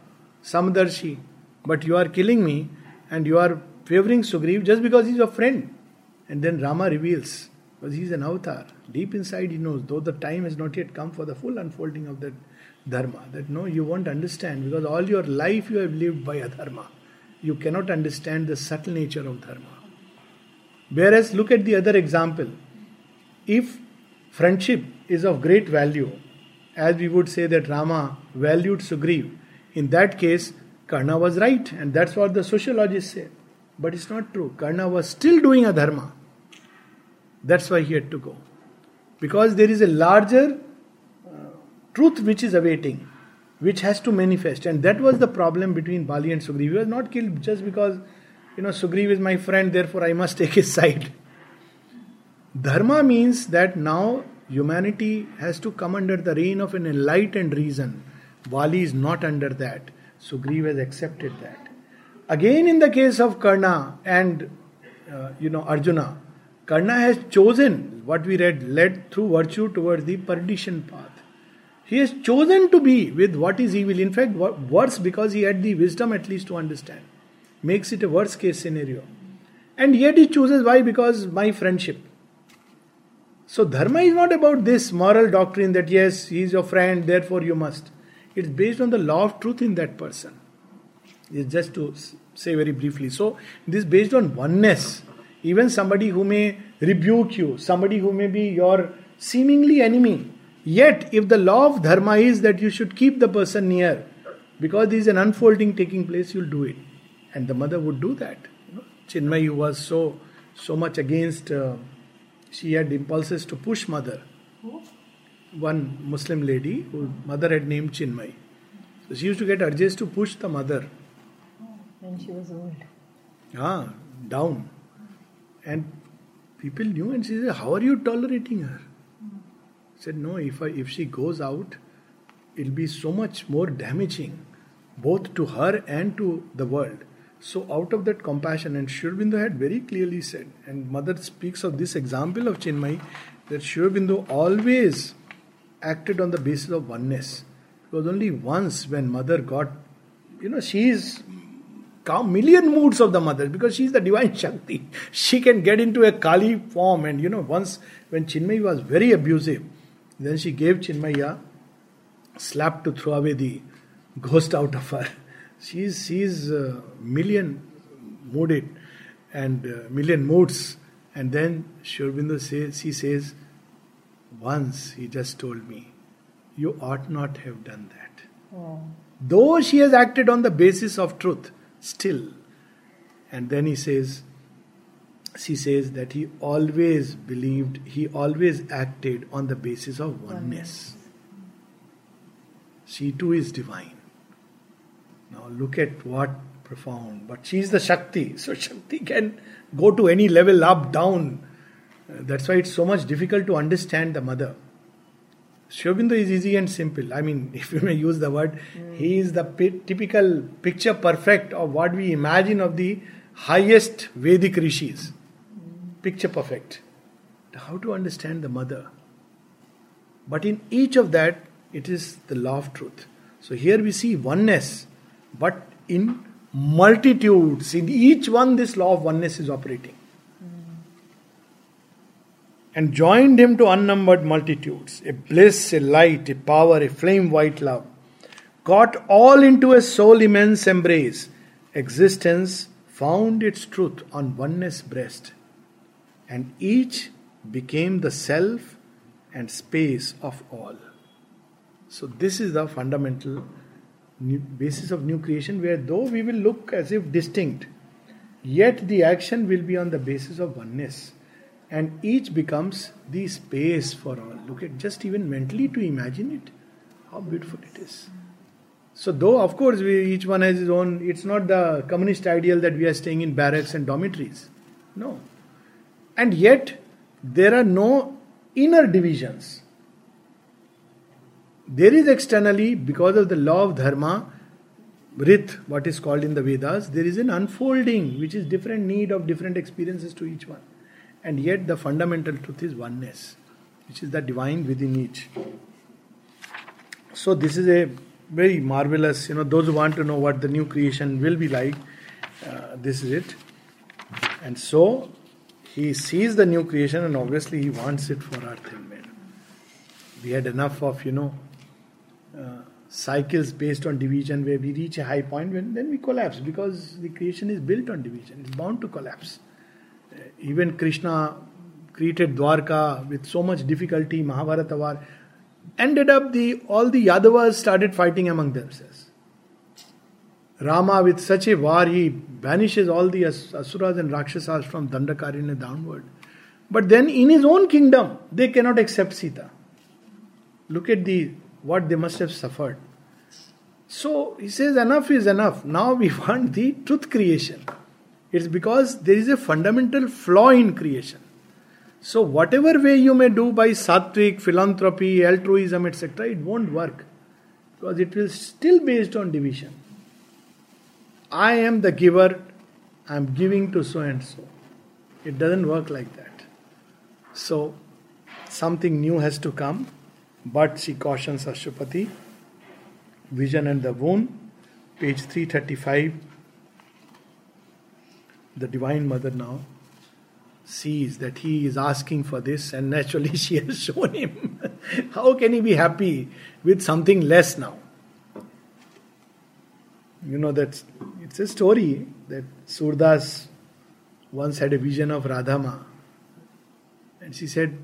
Samdarshi, but you are killing me and you are favoring Sugriv just because he's your friend. And then Rama reveals, because he's an avatar. Deep inside he knows, though the time has not yet come for the full unfolding of that dharma, that no, you won't understand because all your life you have lived by a dharma. You cannot understand the subtle nature of dharma. Whereas, look at the other example. If friendship is of great value, as we would say that Rama valued Sugriv, in that case, Karna was right, and that's what the sociologists say. But it's not true. Karna was still doing a dharma. That's why he had to go. Because there is a larger uh, truth which is awaiting, which has to manifest. And that was the problem between Bali and Sugriv. He was not killed just because, you know, Sugriv is my friend, therefore I must take his side. Dharma means that now humanity has to come under the reign of an enlightened reason. Bali is not under that. Sugriv has accepted that. Again, in the case of Karna and uh, you know Arjuna, Karna has chosen what we read, led through virtue towards the perdition path. He has chosen to be with what is evil. In fact, worse because he had the wisdom at least to understand. Makes it a worst case scenario. And yet he chooses why? Because my friendship. So, dharma is not about this moral doctrine that yes, he is your friend, therefore you must. It's based on the law of truth in that person. It's just to say very briefly. So, this is based on oneness. Even somebody who may rebuke you, somebody who may be your seemingly enemy, yet if the law of dharma is that you should keep the person near, because there is an unfolding taking place, you'll do it. And the mother would do that. Chinmay was so so much against. Uh, she had impulses to push mother. One Muslim lady whose mother had named Chinmay. So she used to get urges to push the mother. When she was old. Ah, down. And people knew and she said, How are you tolerating her? said, No, if I, if she goes out, it'll be so much more damaging, both to her and to the world. So, out of that compassion, and Sri Aurobindo had very clearly said, and Mother speaks of this example of Chinmay, that Sri Aurobindo always acted on the basis of oneness. It was only once when Mother got, you know, she is million moods of the mother because she is the divine Shakti. She can get into a Kali form, and you know, once when Chinmay was very abusive, then she gave Chinmay a slap to throw away the ghost out of her she's she's uh, million mooded and uh, million moods and then Sri Aurobindo says she says once he just told me you ought not have done that Oh. though she has acted on the basis of truth still and then he says she says that he always believed, he always acted on the basis of oneness. She too is divine. Now look at what profound. But she is the Shakti, so Shakti can go to any level, up, down. Uh, That's why it's so much difficult to understand the mother. Sri Aurobindo is easy and simple. I mean, if you may use the word, he is the pi- typical picture perfect of what we imagine of the highest Vedic rishis. Picture perfect. How to understand the mother? But in each of that, it is the law of truth. So here we see oneness, but in multitudes. In each one, this law of oneness is operating. And joined him to unnumbered multitudes, a bliss, a light, a power, a flame white love, caught all into a sole immense embrace. Existence found its truth on oneness breast, and each became the self and space of all. So, this is the fundamental basis of new creation, where though we will look as if distinct, yet the action will be on the basis of oneness, and each becomes the space for all. Look at just even mentally to imagine it, how beautiful it is. So, though of course we, each one has his own, it's not the communist ideal that we are staying in barracks and dormitories. No. And yet, there are no inner divisions. There is externally, because of the law of dharma, Rith, what is called in the Vedas, there is an unfolding which is different need of different experiences to each one. And yet, the fundamental truth is oneness, which is the divine within each. So, this is a very marvelous, you know, those who want to know what the new creation will be like, uh, this is it. And so, he sees the new creation and obviously he wants it for earth and men. We had enough of, you know, uh, cycles based on division where we reach a high point when then we collapse because the creation is built on division. It's bound to collapse. Uh, even Krishna created Dwarka with so much difficulty, Mahabharata war. Ended up the all the Yadavas started fighting among themselves. Rama, with such a war, he banishes all the As- Asuras and Rakshasas from Dandakaranya downward. But then in his own kingdom, they cannot accept Sita. Look at the what they must have suffered. So he says, enough is enough. Now we want the truth creation. It's because there is a fundamental flaw in creation. So, whatever way you may do by sattvic, philanthropy, altruism, etc., it won't work because it will still based on division. I am the giver, I am giving to so and so. It doesn't work like that. So, something new has to come, but she cautions Aswapati. Vision and the Boon, page 335. The Divine Mother now sees that he is asking for this, and naturally she has shown him. How can he be happy with something less now? You know that it's a story that Surdas once had a vision of Radhama, and she said,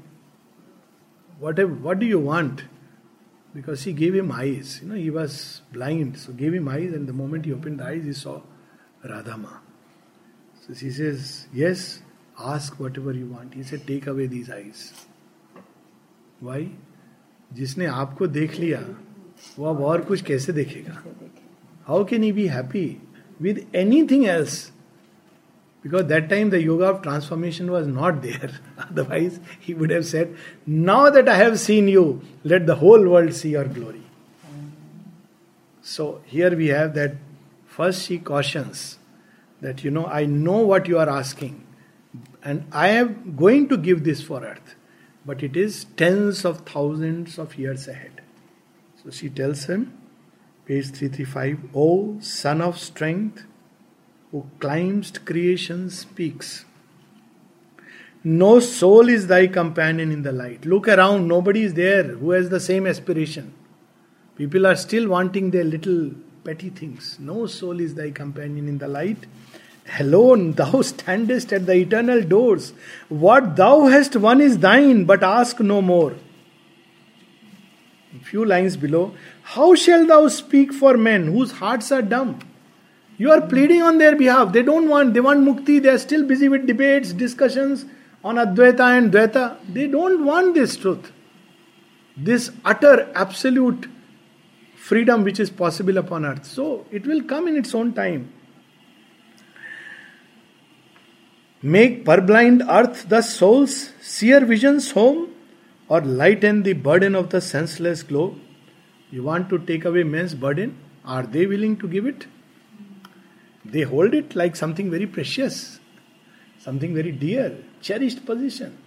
"What what do you want?" Because she gave him eyes. You know, he was blind, so gave him eyes, and the moment he opened the eyes, he saw Radhama. So she says, "Yes, ask whatever you want." He said, "Take away these eyes." Why? जिसने आपको देख लिया वो अब और कुछ कैसे देखेगा How can he be happy with anything else? because that time the yoga of transformation was not there. Otherwise, he would have said, Now that I have seen you, let the whole world see your glory. So here we have that first she cautions that, you know, I know what you are asking, and I am going to give this for earth, but it is tens of thousands of years ahead. So she tells him, Page 335 O Son of Strength, who climbs creation's peaks. No soul is thy companion in the light. Look around, nobody is there who has the same aspiration. People are still wanting their little petty things. No soul is thy companion in the light. Alone thou standest at the eternal doors. What thou hast won is thine, but ask no more. A few lines below, how shall thou speak for men whose hearts are dumb? You are pleading on their behalf. They don't want, they want mukti. They are still busy with debates, discussions on Advaita and Dvaita. They don't want this truth. This utter, absolute freedom which is possible upon earth. So it will come in its own time. Make purblind earth the soul's seer vision's home or lighten the burden of the senseless globe? You want to take away men's burden? Are they willing to give it? They hold it like something very precious, something very dear, cherished position.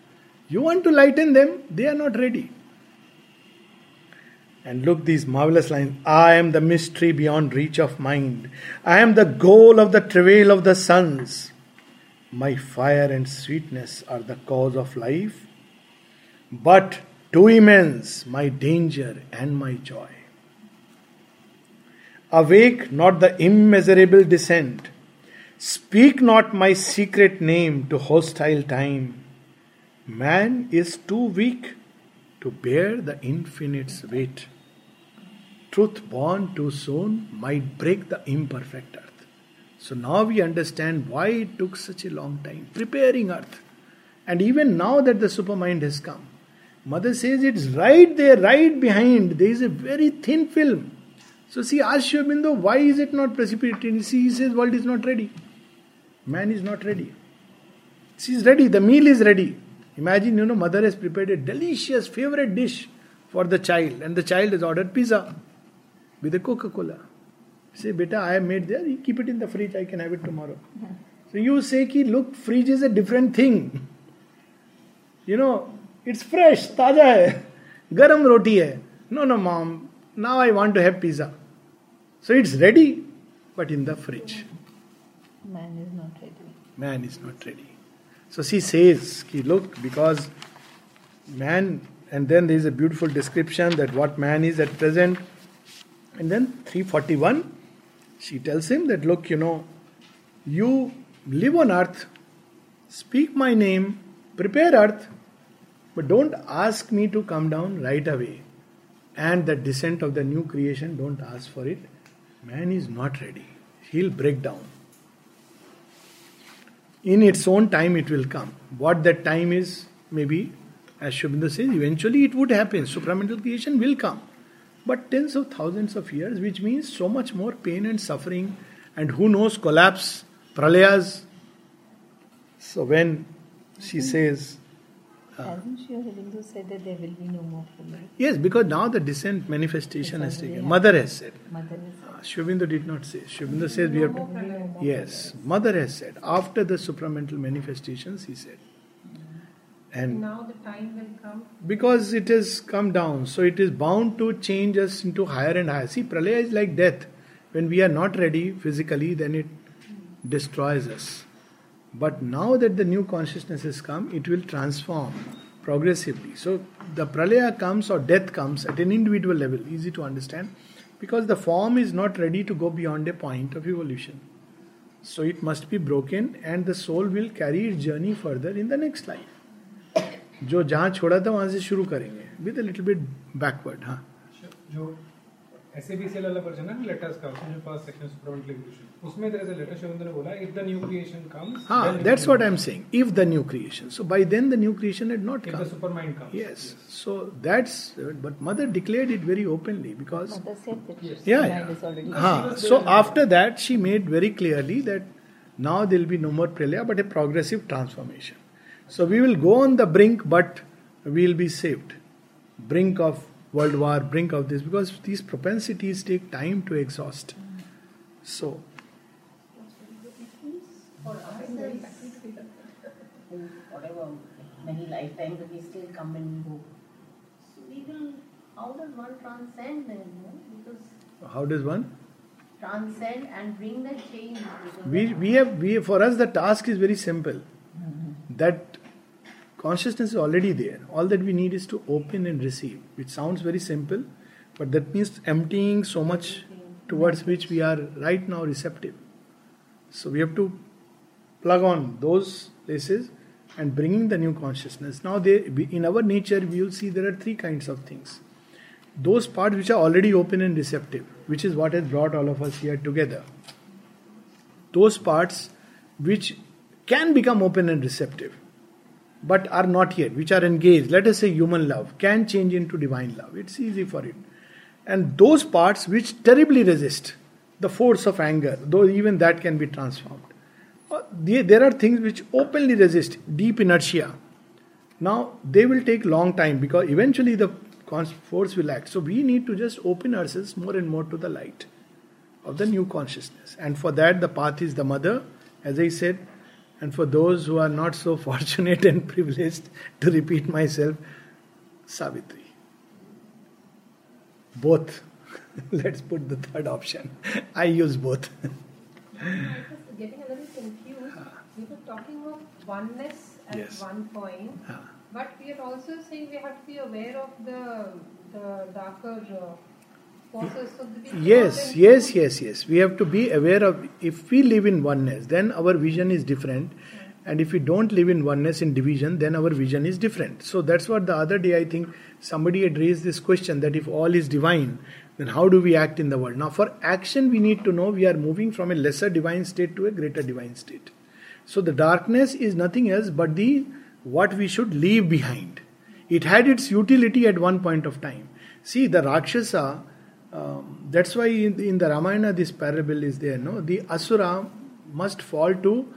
You want to lighten them, they are not ready. And look these marvelous lines I am the mystery beyond reach of mind. I am the goal of the travail of the suns. My fire and sweetness are the cause of life, but too immense my danger and my joy. Awake not the immeasurable descent. Speak not my secret name to hostile time. Man is too weak to bear the infinite's weight. Truth born too soon might break the imperfect earth. So now we understand why it took such a long time preparing earth. And even now that the supermind has come, Mother says it's right there, right behind. There is a very thin film so see, ask Aurobindo, why is it not precipitated? See, he says world is not ready. Man is not ready. She is ready, the meal is ready. Imagine, you know, mother has prepared a delicious favorite dish for the child, and the child has ordered pizza with a Coca-Cola. Say, beta, I have made there, you keep it in the fridge, I can have it tomorrow. So you say, ki, look, fridge is a different thing. You know, it's fresh, taja hai, garam roti hai. No, no, mom, now I want to have pizza. So it's ready, but in the fridge. Man is not ready. Man is not ready. So she says, Ki, look, because man, and then there is a beautiful description that what man is at present. And then 341, she tells him that, look, you know, you live on earth, speak my name, prepare earth, but don't ask me to come down right away. And the descent of the new creation, don't ask for it Man is not ready. He'll break down. In its own time, it will come. What that time is, maybe, as Aurobindo says, eventually it would happen. Supramental creation will come. But tens of thousands of years, which means so much more pain and suffering, and who knows, collapse, pralayas. So when she says, Hasn't Sri Aurobindo said that there will be no more pralaya? Yes, because now the descent manifestation has taken. Mother has said. Mother is Sri Aurobindo ah, did not say. Sri Aurobindo says we have to. Yes, Mother has said. After the supramental manifestations, he said. Mm. And Now the time will come. because it has come down, so it is bound to change us into higher and higher. See, pralaya is like death. When we are not ready physically, then it destroys us. But now that the new consciousness has come, it will transform progressively. So the pralaya comes or death comes at an individual level, easy to understand, because the form is not ready to go beyond a point of evolution. So it must be broken and the soul will carry its journey further in the next life. जो जहाँ छोड़ा था वहाँ से शुरू करेंगे with a little bit backward हाँ ऐसे भी सेल वाला वर्जन है ना लेटर्स का उसमें जो पास सेक्शन सुपरमेंटल एवोल्यूशन उसमें देयर इज़ लेटर शिवंदर ने बोला if the new creation comes हाँ that's what I am saying if the new creation so by then the new creation had not come if the supermind comes yes so that's but Mother declared it very openly because Mother said that yeah हाँ so after that she made very clearly that now there will be no more pralaya but a progressive transformation so we will go on the brink but we will be saved brink of world war brink of this because these propensities take time to exhaust so whatever many lifetimes, we still come and go. So we will. How does one transcend? Because how does one transcend and bring the change. We we have we for us the task is very simple that consciousness is already there. All that we need is to open and receive. Which sounds very simple but that means emptying so much towards which we are right now receptive. So we have to plug on those places and bringing the new consciousness. Now they in our nature we will see there are three kinds of things. Those parts which are already open and receptive which is what has brought all of us here together. Those parts which can become open and receptive but are not yet, which are engaged, let us say human love, can change into divine love. It's easy for it. And those parts which terribly resist the force of anger, though even that can be transformed. Uh, there are things which openly resist deep inertia. Now, they will take long time because eventually the force will act. So, we need to just open ourselves more and more to the light of the new consciousness. And for that, the path is the mother, as I said, and for those who are not so fortunate and privileged to repeat myself, Savitri. Both. Let's put the third option. I use both. I was getting a little confused. We were talking of oneness at Yes. one point, Ah. but we are also saying we have to be aware of the the darker uh, Yes, yes, yes, yes. We have to be aware of if we live in oneness, then our vision is different. And if we don't live in oneness in division, then our vision is different. So that's what the other day I think somebody had raised this question that if all is divine, then how do we act in the world? Now, for action, we need to know we are moving from a lesser divine state to a greater divine state. So the darkness is nothing else but the what we should leave behind. It had its utility at one point of time. See, the Rakshasa, um, that's why in, in the Ramayana this parable is there. No, the Asura must fall to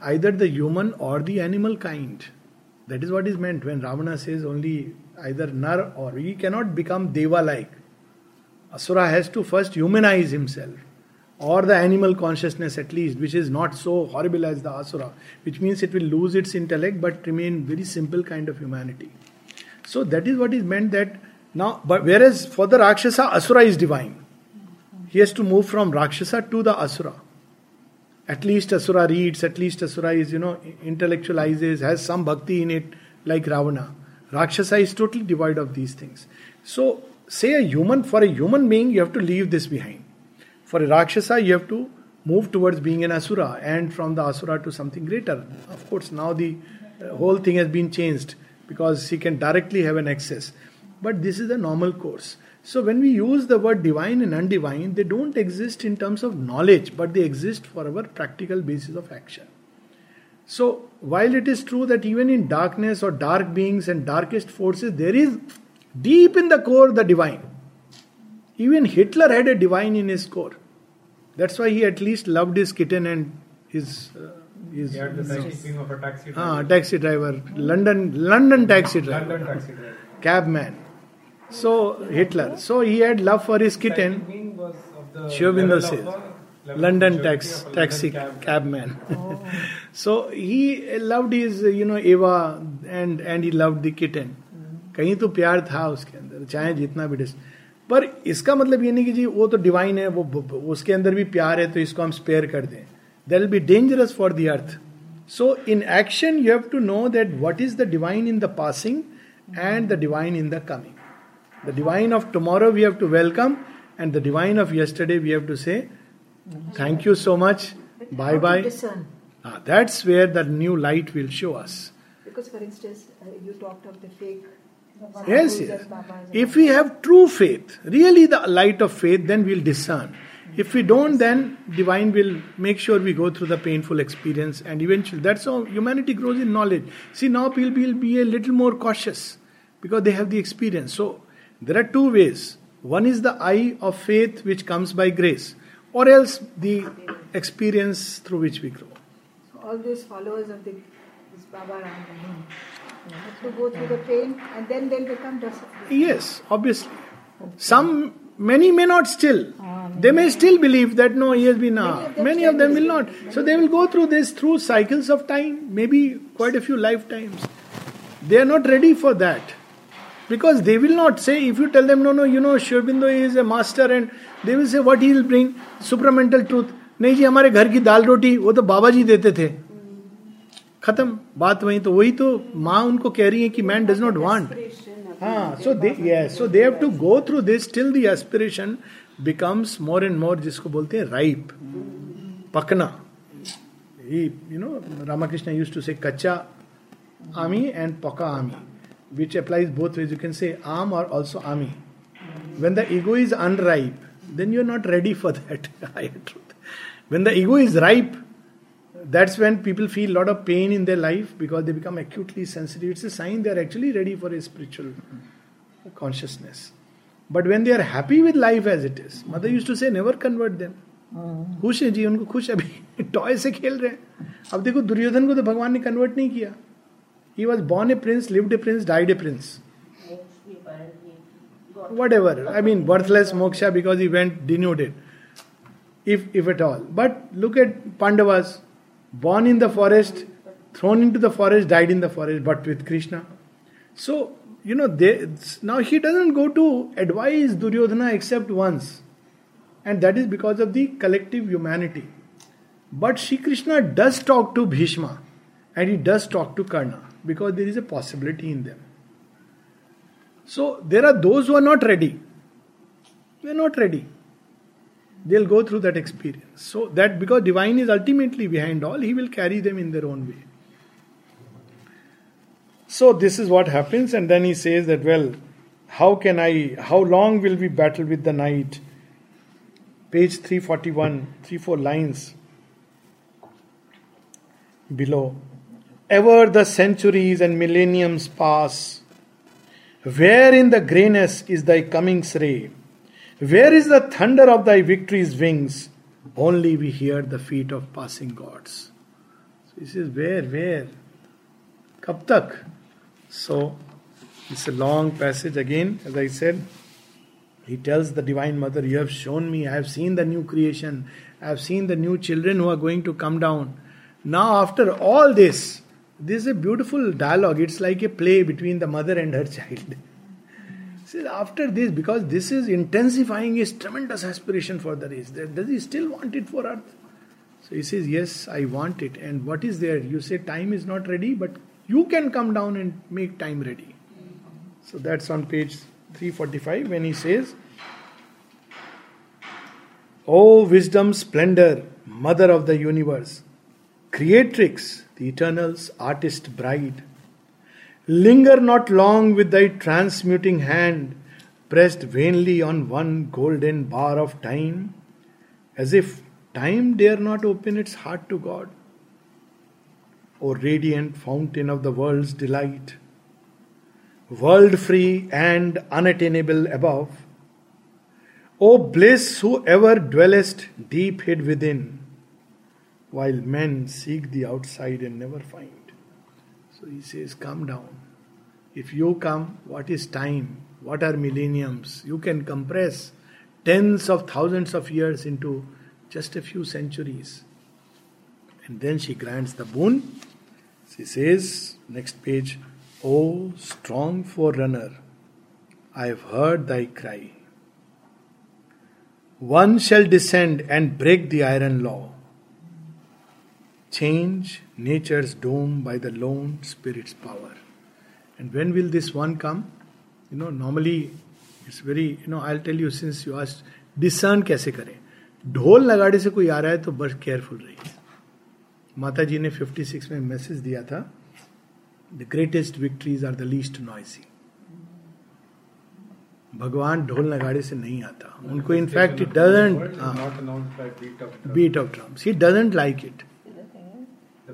either the human or the animal kind. That is what is meant when Ravana says only either Nar or he cannot become Deva like. Asura has to first humanize himself, or the animal consciousness at least, which is not so horrible as the Asura, which means it will lose its intellect but remain very simple kind of humanity. So that is what is meant that now, but whereas for the Rakshasa, Asura is divine. He has to move from Rakshasa to the Asura. At least Asura reads, at least Asura is, you know, intellectualizes, has some bhakti in it, like Ravana. Rakshasa is totally devoid of these things. So, say a human, for a human being, you have to leave this behind. For a Rakshasa, you have to move towards being an Asura and from the Asura to something greater. Of course, now the uh, whole thing has been changed because he can directly have an access. But this is a normal course. So when we use the word divine and undivine, they don't exist in terms of knowledge, but they exist for our practical basis of action. So while it is true that even in darkness or dark beings and darkest forces, there is deep in the core the divine. Even Hitler had a divine in his core. That's why he at least loved his kitten and his uh, his He had the psychic of a taxi ah, taxi driver, London London taxi driver, London taxi driver. cabman. so hitler. So he had love for his kitten. Shobindu says london tax taxi cabman. So he loved his you know eva and and he loved the kitten. कहीं तो प्यार था उसके अंदर चाहे जितना भी dish पर इसका मतलब ये नहीं कि जी वो तो डिवाइन है वो उसके अंदर भी प्यार है तो इसको हम स्पेयर कर दें। That be dangerous for the earth so in action you have to know that what is the divine in the passing and the divine in the coming The divine of tomorrow we have to welcome, and the divine of yesterday we have to say, Thank you so much, Bye bye. Ah, that's where the new light will show us. Because, for instance, uh, you talked of the fake. Yes, yes. and babas and If we have true faith, really the light of faith, then we'll discern. If we don't, then divine will make sure we go through the painful experience, and eventually that's how humanity grows in knowledge. See, now people will be a little more cautious because they have the experience. So there are two ways. One is the eye of faith which comes by grace, or else the experience through which we grow. So all these followers of the this Baba Ram Rahim have to go through the pain and then they'll become. Yes, obviously. Some, many may not still. They may still believe that no, he has been. Them many of them will not. So they will go through this through cycles of time, maybe quite a few lifetimes. They are not ready for that. Because they will not say, if you tell them, no, no, you know, Shurbindo is a master, and they will say, what he will bring? Supramental truth. नहीं जी हमारे घर की दाल रोटी वो तो बाबा जी देते थे। खत्म। बात वही तो वही तो माँ उनको कह रही है कि मैन डज नॉट वांट हाँ so they so they have to go through this till the aspiration becomes more and more जिसको बोलते हैं ripe पकना। You know Ramakrishna used to say कच्चा आमी एंड पका आमी which applies both ways you can say आम और also आमी when the ego is unripe then you're not ready for that higher truth When the ego is ripe, that's when people feel a lot of pain in their life because they become acutely sensitive. It's a sign they're actually ready for a spiritual consciousness. But when they are happy with life as it is, mother used to say, never convert them. खुश है जी उनको खुश अभी toy से खेल रहे हैं अब देखो दुर्योधन को तो भगवान ने कन्वर्ट नहीं किया He was born a prince, lived a prince, died a prince. Whatever. I mean, worthless moksha because he went denuded, if if at all. But look at Pandavas, born in the forest, thrown into the forest, died in the forest, but with Krishna. So you know, they, now he doesn't go to advise Duryodhana except once, and that is because of the collective humanity. But Sri Krishna does talk to Bhishma and he does talk to Karna because there is a possibility in them. So there are those who are not ready. They are not ready. They'll go through that experience. So that because divine is ultimately behind all, he will carry them in their own way. So this is what happens, and then he says that, well, how can I, how long will we battle with the night? Page 341, three, four lines below. Ever the centuries and millenniums pass. Where in the greyness is thy coming's ray? Where is the thunder of thy victory's wings? Only we hear the feet of passing gods. So he says, Where, where? Kab? So it's a long passage again, as I said. He tells the Divine Mother, You have shown me, I have seen the new creation, I have seen the new children who are going to come down. Now, after all this, this is a beautiful dialogue. It's like a play between the mother and her child. See, after this, because this is intensifying his tremendous aspiration for the race, does he still want it for earth? So he says, Yes, I want it. And what is there? You say time is not ready, but you can come down and make time ready. So that's on page 345 when he says, O wisdom, splendor, mother of the universe, creatrix, the eternal's artist bride, linger not long with thy transmuting hand, pressed vainly on one golden bar of time, as if time dare not open its heart to God. O radiant fountain of the world's delight, world free and unattainable above, O bliss who ever dwellest deep hid within, while men seek the outside and never find. So he says, Come down. If you come, what is time? What are millenniums? You can compress tens of thousands of years into just a few centuries. And then she grants the boon. She says, next page, O strong forerunner, I have heard thy cry. One shall descend and break the iron law, change nature's doom by the lone spirit's power. And when will this one come? You know, normally it's very, you know, I'll tell you since you asked, discern कैसे करें ढोल नगाड़े से कोई आ रहा है तो बस केयरफुल रहिए माता जी ने 56 में मैसेज दिया था the greatest victories are the least noisy भगवान ढोल नगाड़े से नहीं आता उनको in fact it doesn't beat of drums he doesn't like it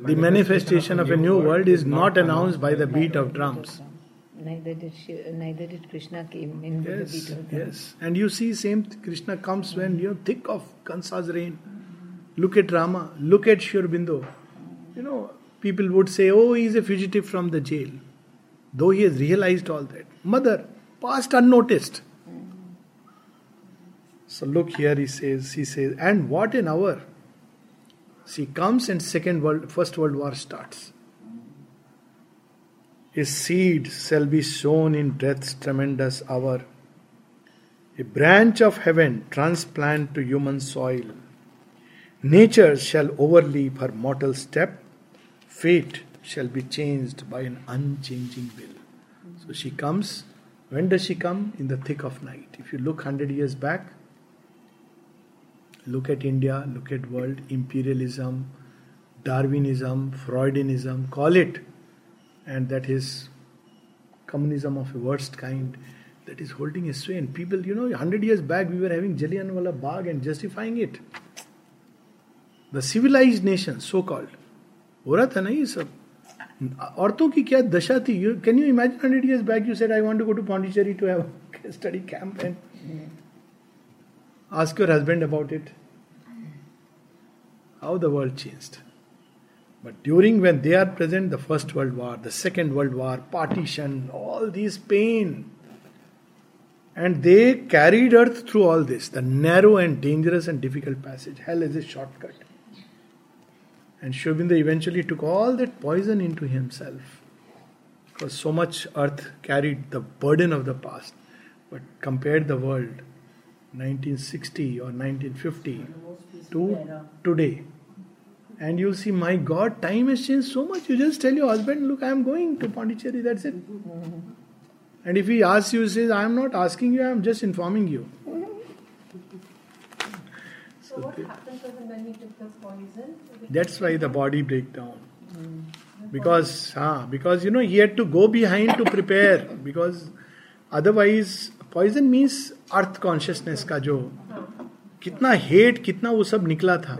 The manifestation of a new world is not announced by the beat of drums. Neither did neither did Krishna came in with the beat of drums. yes. And you see, same Krishna comes when you're thick of Kansa's reign. Look at Rama, look at Shri Aurobindo. You know, people would say, oh, he's a fugitive from the jail. Though he has realized all that. Mother, passed unnoticed. Mm. So look here, he says, he says, and what an hour. She comes and second world, first world war starts. A seed shall be sown in death's tremendous hour. A branch of heaven transplant to human soil. Nature shall overleap her mortal step. Fate shall be changed by an unchanging will. So she comes. When does she come? In the thick of night. If you look 100 years back, look at India, look at world, imperialism, Darwinism, Freudianism, call it, and that is communism of a worst kind that is holding a sway. And people, you know, 100 years back we were having Jallianwala Bagh and justifying it. The civilised nation so called हो रहा था ना ये सब औरतों की क्या दशा थी can you imagine hundred years back you said I want to go to Pondicherry to have study camp and Ask your husband about it. How the world changed. But during when they are present, the First World War, the Second World War, partition, all these pain. And they carried earth through all this, the narrow and dangerous and difficult passage. Hell is a shortcut. And Shri Aurobindo eventually took all that poison into himself. Because so much earth carried the burden of the past, but compared the world 1960 or 1950 to today. And you'll see, my God, time has changed so much. You just tell your husband, look, I am going to Pondicherry, that's it. And if he asks you, he says, I am not asking you, I am just informing you. So what happened to him when he took the poison? That's why the body break down. Because, ah, because you know, he had to go behind to prepare. Because otherwise, poison means earth consciousness का जो कितना hate कितना वो सब निकला था।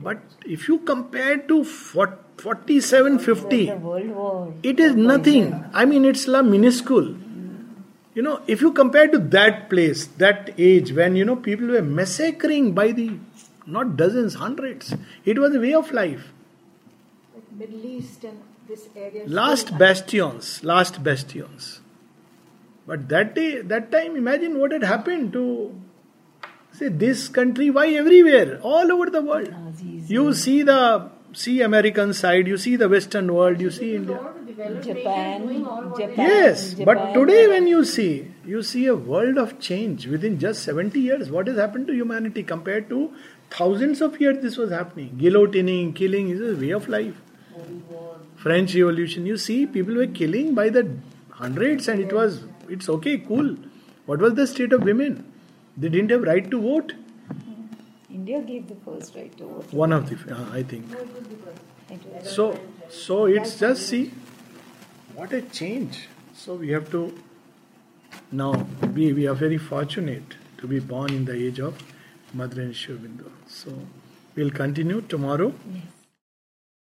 But if you compare to forty seven fifty it is nothing I mean it's La miniscule you know if you compare to that place that age when you know people were massacring by the not dozen hundred it was a way of life last bastions last bastions But that day, that time, imagine what had happened to say this country. Why everywhere, all over the world? Ah, Nazis. You see the see American side, you see the Western world, you see India. All the developed Japan, nations doing all what they Japan. Yes, but today when you see, you see a world of change within just 70 years. What has happened to humanity compared to thousands of years this was happening? Guillotining, killing is a way of life. French Revolution, you see, people were killing by the hundreds and it was, it's okay, cool. What was the state of women? They didn't have right to vote. India gave the first right to vote. One of the, uh, I think. So, so it's just see what a change. So we have to now we we are very fortunate to be born in the age of Mother and So we'll continue tomorrow. yes.